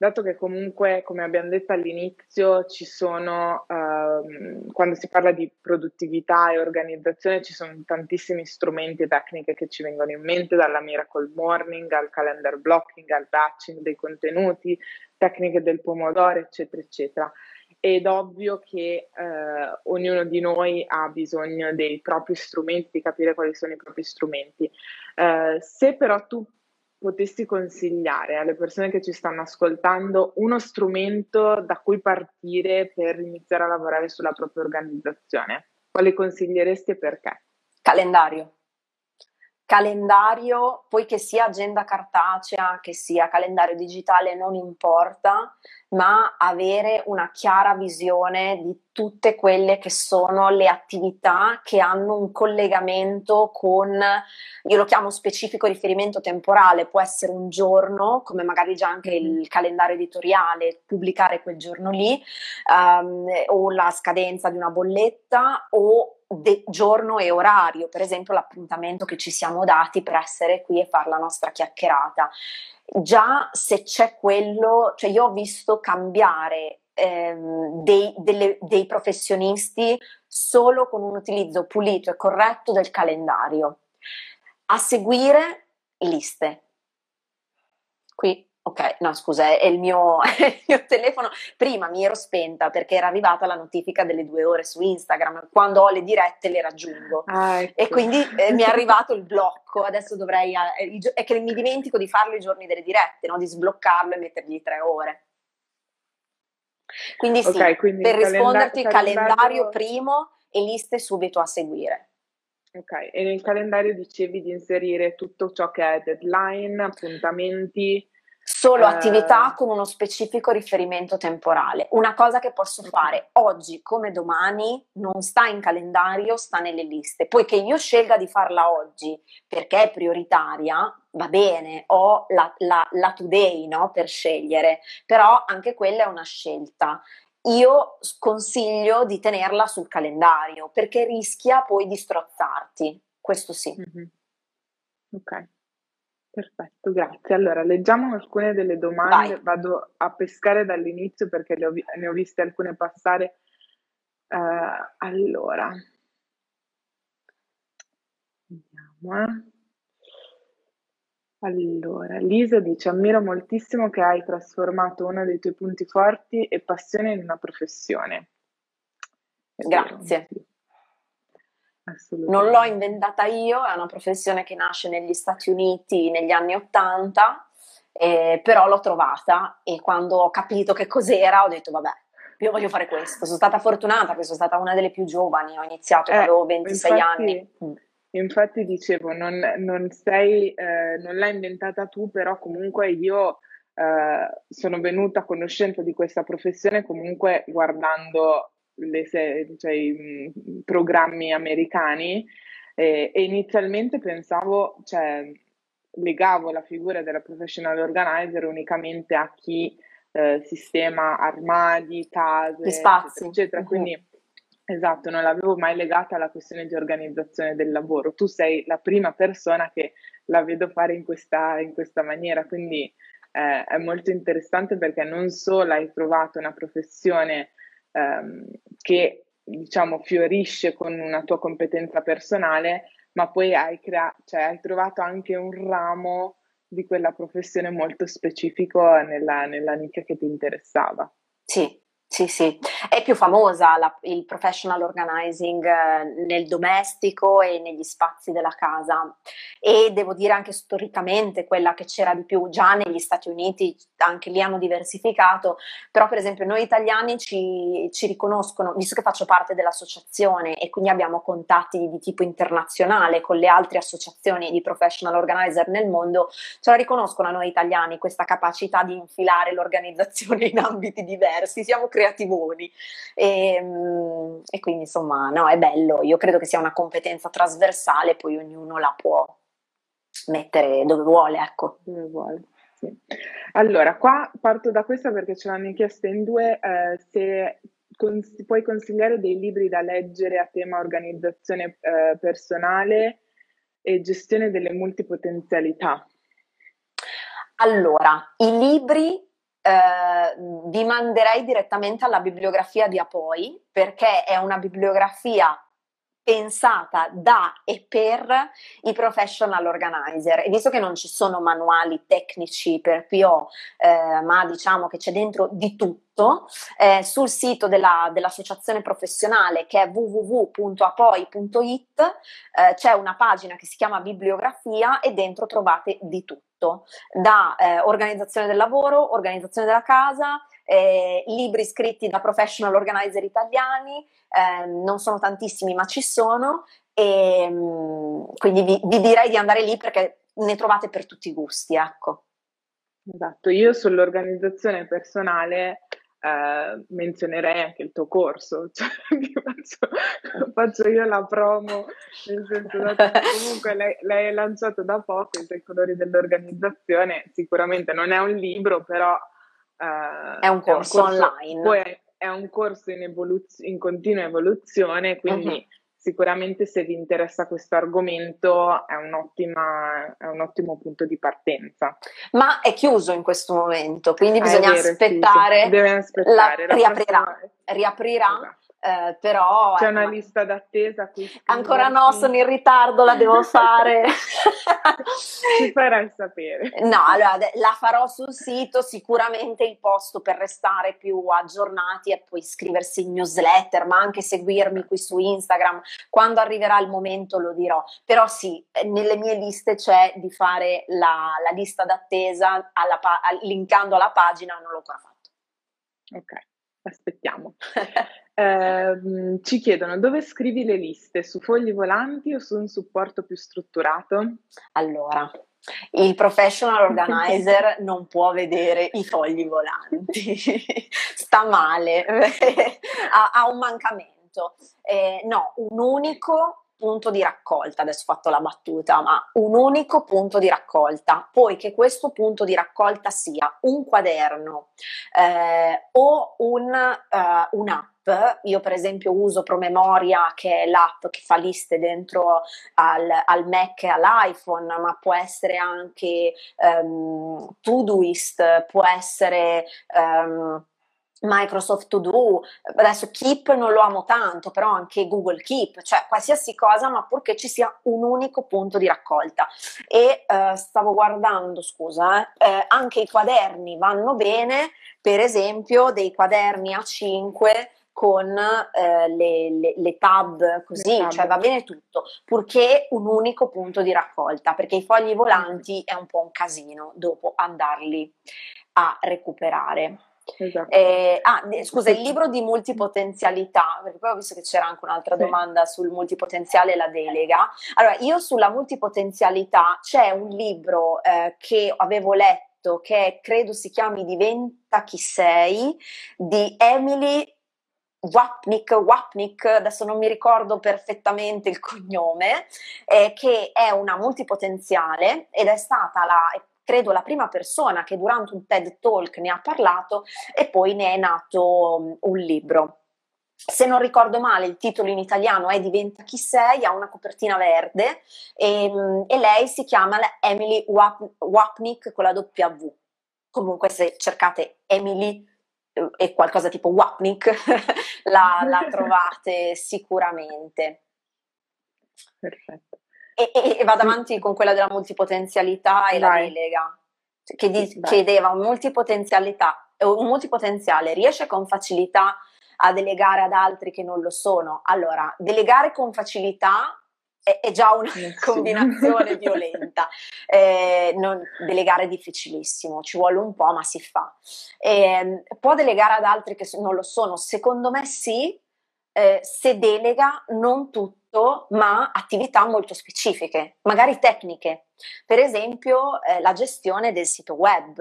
Dato che comunque, come abbiamo detto all'inizio, ci sono, uh, quando si parla di produttività e organizzazione, ci sono tantissimi strumenti e tecniche che ci vengono in mente, dalla Miracle Morning al calendar blocking, al batching dei contenuti, tecniche del pomodoro, eccetera, eccetera. Ed ovvio che uh, ognuno di noi ha bisogno dei propri strumenti, di capire quali sono i propri strumenti. Uh, se però tu potessi consigliare alle persone che ci stanno ascoltando uno strumento da cui partire per iniziare a lavorare sulla propria organizzazione, quale consiglieresti e perché? Calendario calendario, poi che sia agenda cartacea, che sia calendario digitale, non importa, ma avere una chiara visione di tutte quelle che sono le attività che hanno un collegamento con, io lo chiamo specifico riferimento temporale, può essere un giorno, come magari già anche il calendario editoriale, pubblicare quel giorno lì, um, o la scadenza di una bolletta, o de- giorno e orario, per esempio l'appuntamento che ci siamo dati per essere qui e fare la nostra chiacchierata. Già se c'è quello, cioè io ho visto cambiare ehm, dei, delle, dei professionisti solo con un utilizzo pulito e corretto del calendario. A seguire liste. Qui Ok, no scusa, è il, mio, è il, mio, telefono. Prima mi ero spenta perché era arrivata la notifica delle due ore su Instagram. Quando ho le dirette le raggiungo. Ah, ecco. E quindi eh, mi è arrivato il blocco. Adesso dovrei. Eh, è che mi dimentico di farlo i giorni delle dirette, no? di sbloccarlo e mettergli tre ore. Quindi sì, okay, quindi per risponderti, calendario... calendario primo e liste subito a seguire. Ok, e nel calendario dicevi di inserire tutto ciò che è deadline, appuntamenti solo uh... attività con uno specifico riferimento temporale. Una cosa che posso fare oggi come domani non sta in calendario, sta nelle liste. Poi che io scelga di farla oggi perché è prioritaria, va bene, ho la, la, la today no, per scegliere, però anche quella è una scelta. Io consiglio di tenerla sul calendario perché rischia poi di strozzarti. Questo sì. Mm-hmm. Ok. Perfetto, grazie. Allora, leggiamo alcune delle domande, Vai. vado a pescare dall'inizio perché ho, ne ho viste alcune passare. Uh, allora, vediamo. Eh. Allora, Lisa dice: Ammiro moltissimo che hai trasformato uno dei tuoi punti forti e passione in una professione. Grazie. Non l'ho inventata io, è una professione che nasce negli Stati Uniti negli anni Ottanta, eh, però l'ho trovata e quando ho capito che cos'era ho detto vabbè, io voglio fare questo. Sono stata fortunata perché sono stata una delle più giovani, ho iniziato eh, avevo 26 infatti, anni. Mm. Infatti dicevo, non, non, sei, eh, non l'hai inventata tu, però comunque io eh, sono venuta a conoscenza di questa professione comunque guardando le, cioè, i mm, programmi americani eh, e inizialmente pensavo, cioè, legavo la figura della professional organizer unicamente a chi eh, sistema armadi, case, spazi. eccetera, eccetera. Uh-huh. Quindi esatto, non l'avevo mai legata alla questione di organizzazione del lavoro. Tu sei la prima persona che la vedo fare in questa, in questa maniera, quindi eh, è molto interessante perché non solo hai trovato una professione ehm, che diciamo fiorisce con una tua competenza personale, ma poi hai, crea- cioè, hai trovato anche un ramo di quella professione molto specifico nella, nella nicchia che ti interessava. Sì, sì, sì, è più famosa la, il professional organizing eh, nel domestico e negli spazi della casa. E devo dire anche storicamente quella che c'era di più già negli Stati Uniti, anche lì hanno diversificato, però per esempio noi italiani ci, ci riconoscono, visto che faccio parte dell'associazione e quindi abbiamo contatti di tipo internazionale con le altre associazioni di professional organizer nel mondo, ce la riconoscono a noi italiani questa capacità di infilare l'organizzazione in ambiti diversi, siamo creativoni. E, ehm, e quindi insomma, no, è bello. Io credo che sia una competenza trasversale, poi ognuno la può mettere dove vuole, ecco. Dove vuole. Sì. Allora, qua parto da questa perché ce l'hanno chiesto in due, eh, se cons- puoi consigliare dei libri da leggere a tema organizzazione eh, personale e gestione delle multipotenzialità. Allora, i libri eh, vi manderei direttamente alla bibliografia di Apoi perché è una bibliografia pensata da e per i professional organizer. E visto che non ci sono manuali tecnici per PO eh, ma diciamo che c'è dentro di tutto eh, sul sito della, dell'associazione professionale che è www.apoi.it eh, c'è una pagina che si chiama bibliografia e dentro trovate di tutto. Da eh, organizzazione del lavoro, organizzazione della casa, eh, libri scritti da professional organizer italiani, eh, non sono tantissimi ma ci sono e mm, quindi vi, vi, direi di andare lì perché ne trovate per tutti i gusti, ecco. Esatto, io sull'organizzazione personale eh, menzionerei anche il tuo corso, cioè faccio, faccio, io la promo, nel senso che comunque lei, lei è lanciato da poco i sei colori dell'organizzazione, sicuramente non è un libro, però Uh, è un corso, è un corso online. Poi è, è, un corso in, evoluz- in continua evoluzione, quindi uh-huh. sicuramente se vi interessa questo argomento è, è, un ottimo punto di partenza. Ma è chiuso in questo momento, quindi bisogna vero, aspettare. Sì, Deve aspettare. La, riaprirà. Prossima... riaprirà. Esatto eh, però c'è una lista d'attesa qui ancora no sono in ritardo la devo fare. Ci farai sapere. No allora la farò sul sito sicuramente il posto per restare più aggiornati e poi iscriversi in newsletter ma anche seguirmi qui su Instagram. Quando arriverà il momento lo dirò. Però sì eh, nelle mie liste c'è di fare la, la lista d'attesa alla, linkando alla pagina non l'ho ancora fatto. Ok aspettiamo. eh, ci chiedono dove scrivi le liste, su fogli volanti o su un supporto più strutturato? Allora, il professional organizer non può vedere i fogli volanti, sta male, ha, ha, un mancamento. Eh, no, un unico punto di raccolta, adesso ho fatto la battuta, ma un unico punto di raccolta, poi che questo punto di raccolta sia un quaderno eh, o un, uh, un'app. Io per esempio uso Promemoria che è l'app che fa liste dentro al, al Mac e all'iPhone, ma può essere anche um, Todoist, può essere... Um, Microsoft To Do, adesso Keep non lo amo tanto, però anche Google Keep, cioè qualsiasi cosa, ma purché ci sia un unico punto di raccolta. E eh, stavo guardando, scusa, eh, eh, anche i quaderni vanno bene, per esempio dei quaderni A5 con eh, le, le, le, tab così, le cioè va bene tutto, purché un unico punto di raccolta, perché i fogli volanti è un po' un casino dopo andarli a recuperare. Esatto. Eh, ah, scusa, il libro di multipotenzialità, perché poi ho visto che c'era anche un'altra sì. domanda sul multipotenziale e la delega. Allora, io sulla multipotenzialità c'è un libro eh, che avevo letto che credo si chiami Diventa chi sei di Emily Wapnick, Wapnick, adesso non mi ricordo perfettamente il cognome, eh, che è una multipotenziale ed è stata la, credo la prima persona che durante un TED Talk ne ha parlato e poi ne è nato mm, un libro. Se non ricordo male, il titolo in italiano è Diventa chi sei, ha una copertina verde e, mm, e lei si chiama Emily Wapnick con la W. Comunque se cercate Emily eh, e qualcosa tipo Wapnick la, la trovate sicuramente. Perfetto. E, e, e, vado avanti con quella della multipotenzialità e Vai. la delega, che di, chiedeva un multipotenzialità, un multipotenziale riesce con facilità a delegare ad altri che non lo sono. Allora, delegare con facilità è, è già una sì. combinazione violenta. Eh, non, delegare è difficilissimo, ci vuole un po', ma si fa. Eh, può delegare ad altri che non lo sono? Secondo me sì, eh, se delega non tutto, ma attività molto specifiche, magari tecniche. Per esempio eh, la gestione del sito web,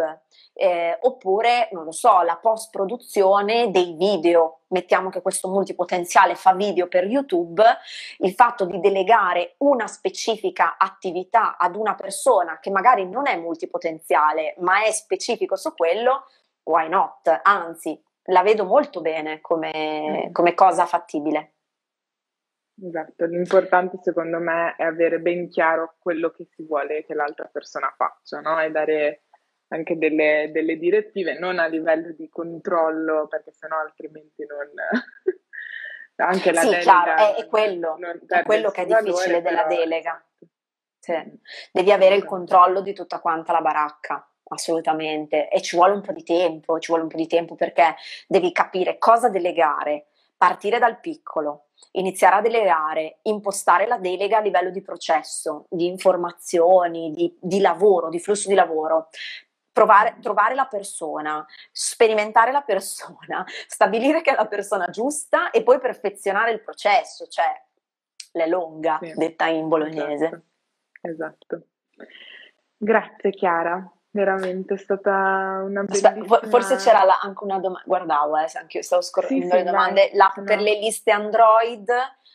eh, oppure, non lo so, la post-produzione dei video. Mettiamo che questo multipotenziale fa video per YouTube, il fatto di delegare una specifica attività ad una persona che magari non è multipotenziale, ma è specifico su quello, why not? Anzi, la vedo molto bene come, mm. come cosa fattibile. Esatto, l'importante secondo me è avere ben chiaro quello che si vuole che l'altra persona faccia, no? E dare anche delle, delle direttive, non a livello di controllo, perché sennò altrimenti non... anche la sì, delega... chiaro, è, è quello, è quello che è difficile della delega. Sì. Mm. Devi avere il controllo di tutta quanta la baracca assolutamente e ci vuole un po' di tempo, ci vuole un po' di tempo perché devi capire cosa delegare, partire dal piccolo, iniziare a delegare, impostare la delega a livello di processo, di informazioni, di, di lavoro, di flusso di lavoro. Provare, trovare la persona, sperimentare la persona, stabilire che è la persona giusta e poi perfezionare il processo, cioè l'è lunga, sì, detta in bolognese. Esatto. esatto. Grazie Chiara veramente è stata una bellissima... Aspetta, forse c'era la, anche una domanda, guardavo, eh, anche io stavo scorrendo sì, le sì, domande, l'app no. per le liste Android,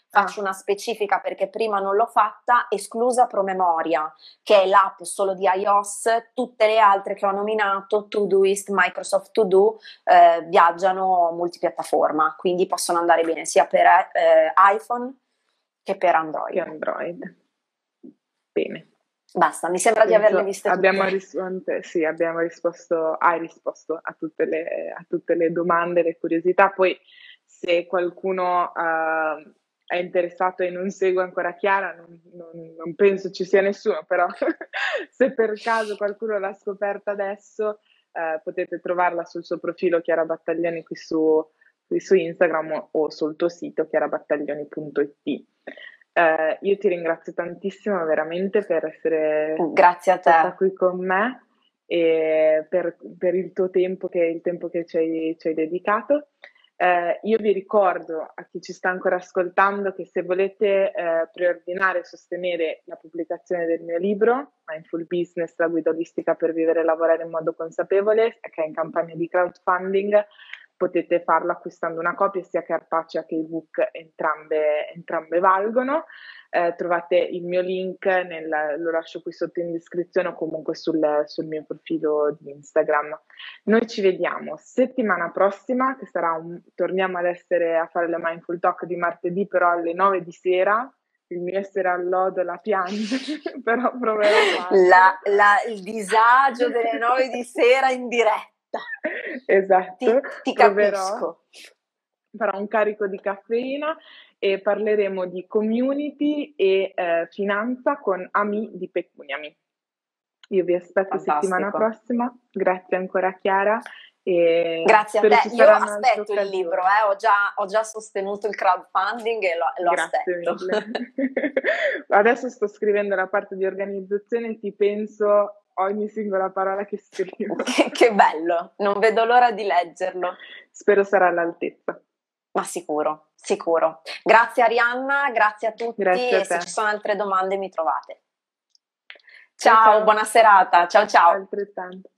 faccio ah. una specifica perché prima non l'ho fatta, esclusa Promemoria, che è l'app solo di iOS, tutte le altre che ho nominato, Todoist, Microsoft To Do, eh, viaggiano multipiattaforma, quindi possono andare bene sia per eh, iPhone che per Android. Android. Bene. Basta, mi sembra di averle viste abbiamo tutte. sì, abbiamo risposto, hai risposto a tutte, le, a tutte le domande, le curiosità. Poi se qualcuno uh, è interessato e non segue ancora Chiara, non, non, non penso ci sia nessuno, però se per caso qualcuno l'ha scoperta adesso, uh, potete trovarla sul suo profilo Chiara Battaglioni qui su, qui su Instagram o sul tuo sito chiarabattaglioni.it. Eh, io ti ringrazio tantissimo veramente per essere stata qui con me e per, per il tuo tempo, che, il tempo che ci hai, ci hai dedicato. Eh, io vi ricordo a chi ci sta ancora ascoltando che se volete eh, preordinare e sostenere la pubblicazione del mio libro, Mindful Business, la guida olistica per vivere e lavorare in modo consapevole, che è in campagna di crowdfunding, potete farlo acquistando una copia sia cartacea che ebook, entrambe, entrambe valgono. Eh, trovate il mio link, nel, lo lascio qui sotto in descrizione o comunque sul, sul, mio profilo di Instagram. Noi ci vediamo settimana prossima, che sarà un, torniamo ad essere a fare le Mindful Talk di martedì, però alle 9 di sera. Il mio essere al lodo la piange, però proverò a la, la, Il disagio delle 9 di sera in diretta. Esatto. Ti, ti capisco. Farò un carico di caffeina e parleremo di community e eh, finanza con Ami di Pecuniami. Io vi aspetto Fantastico. settimana prossima. Grazie ancora Chiara. Grazie a te, io aspetto il libro, eh. ho, già, ho, già, sostenuto il crowdfunding e lo, lo aspetto. Adesso sto scrivendo la parte di organizzazione, ti penso ogni singola parola che scrivo. Che, che bello, non vedo l'ora di leggerlo. Spero sarà all'altezza. Ma sicuro, sicuro. Grazie Arianna, grazie a tutti grazie a e se ci sono altre domande mi trovate. Ciao, ciao. buona serata. Ciao ciao. Altrettanto.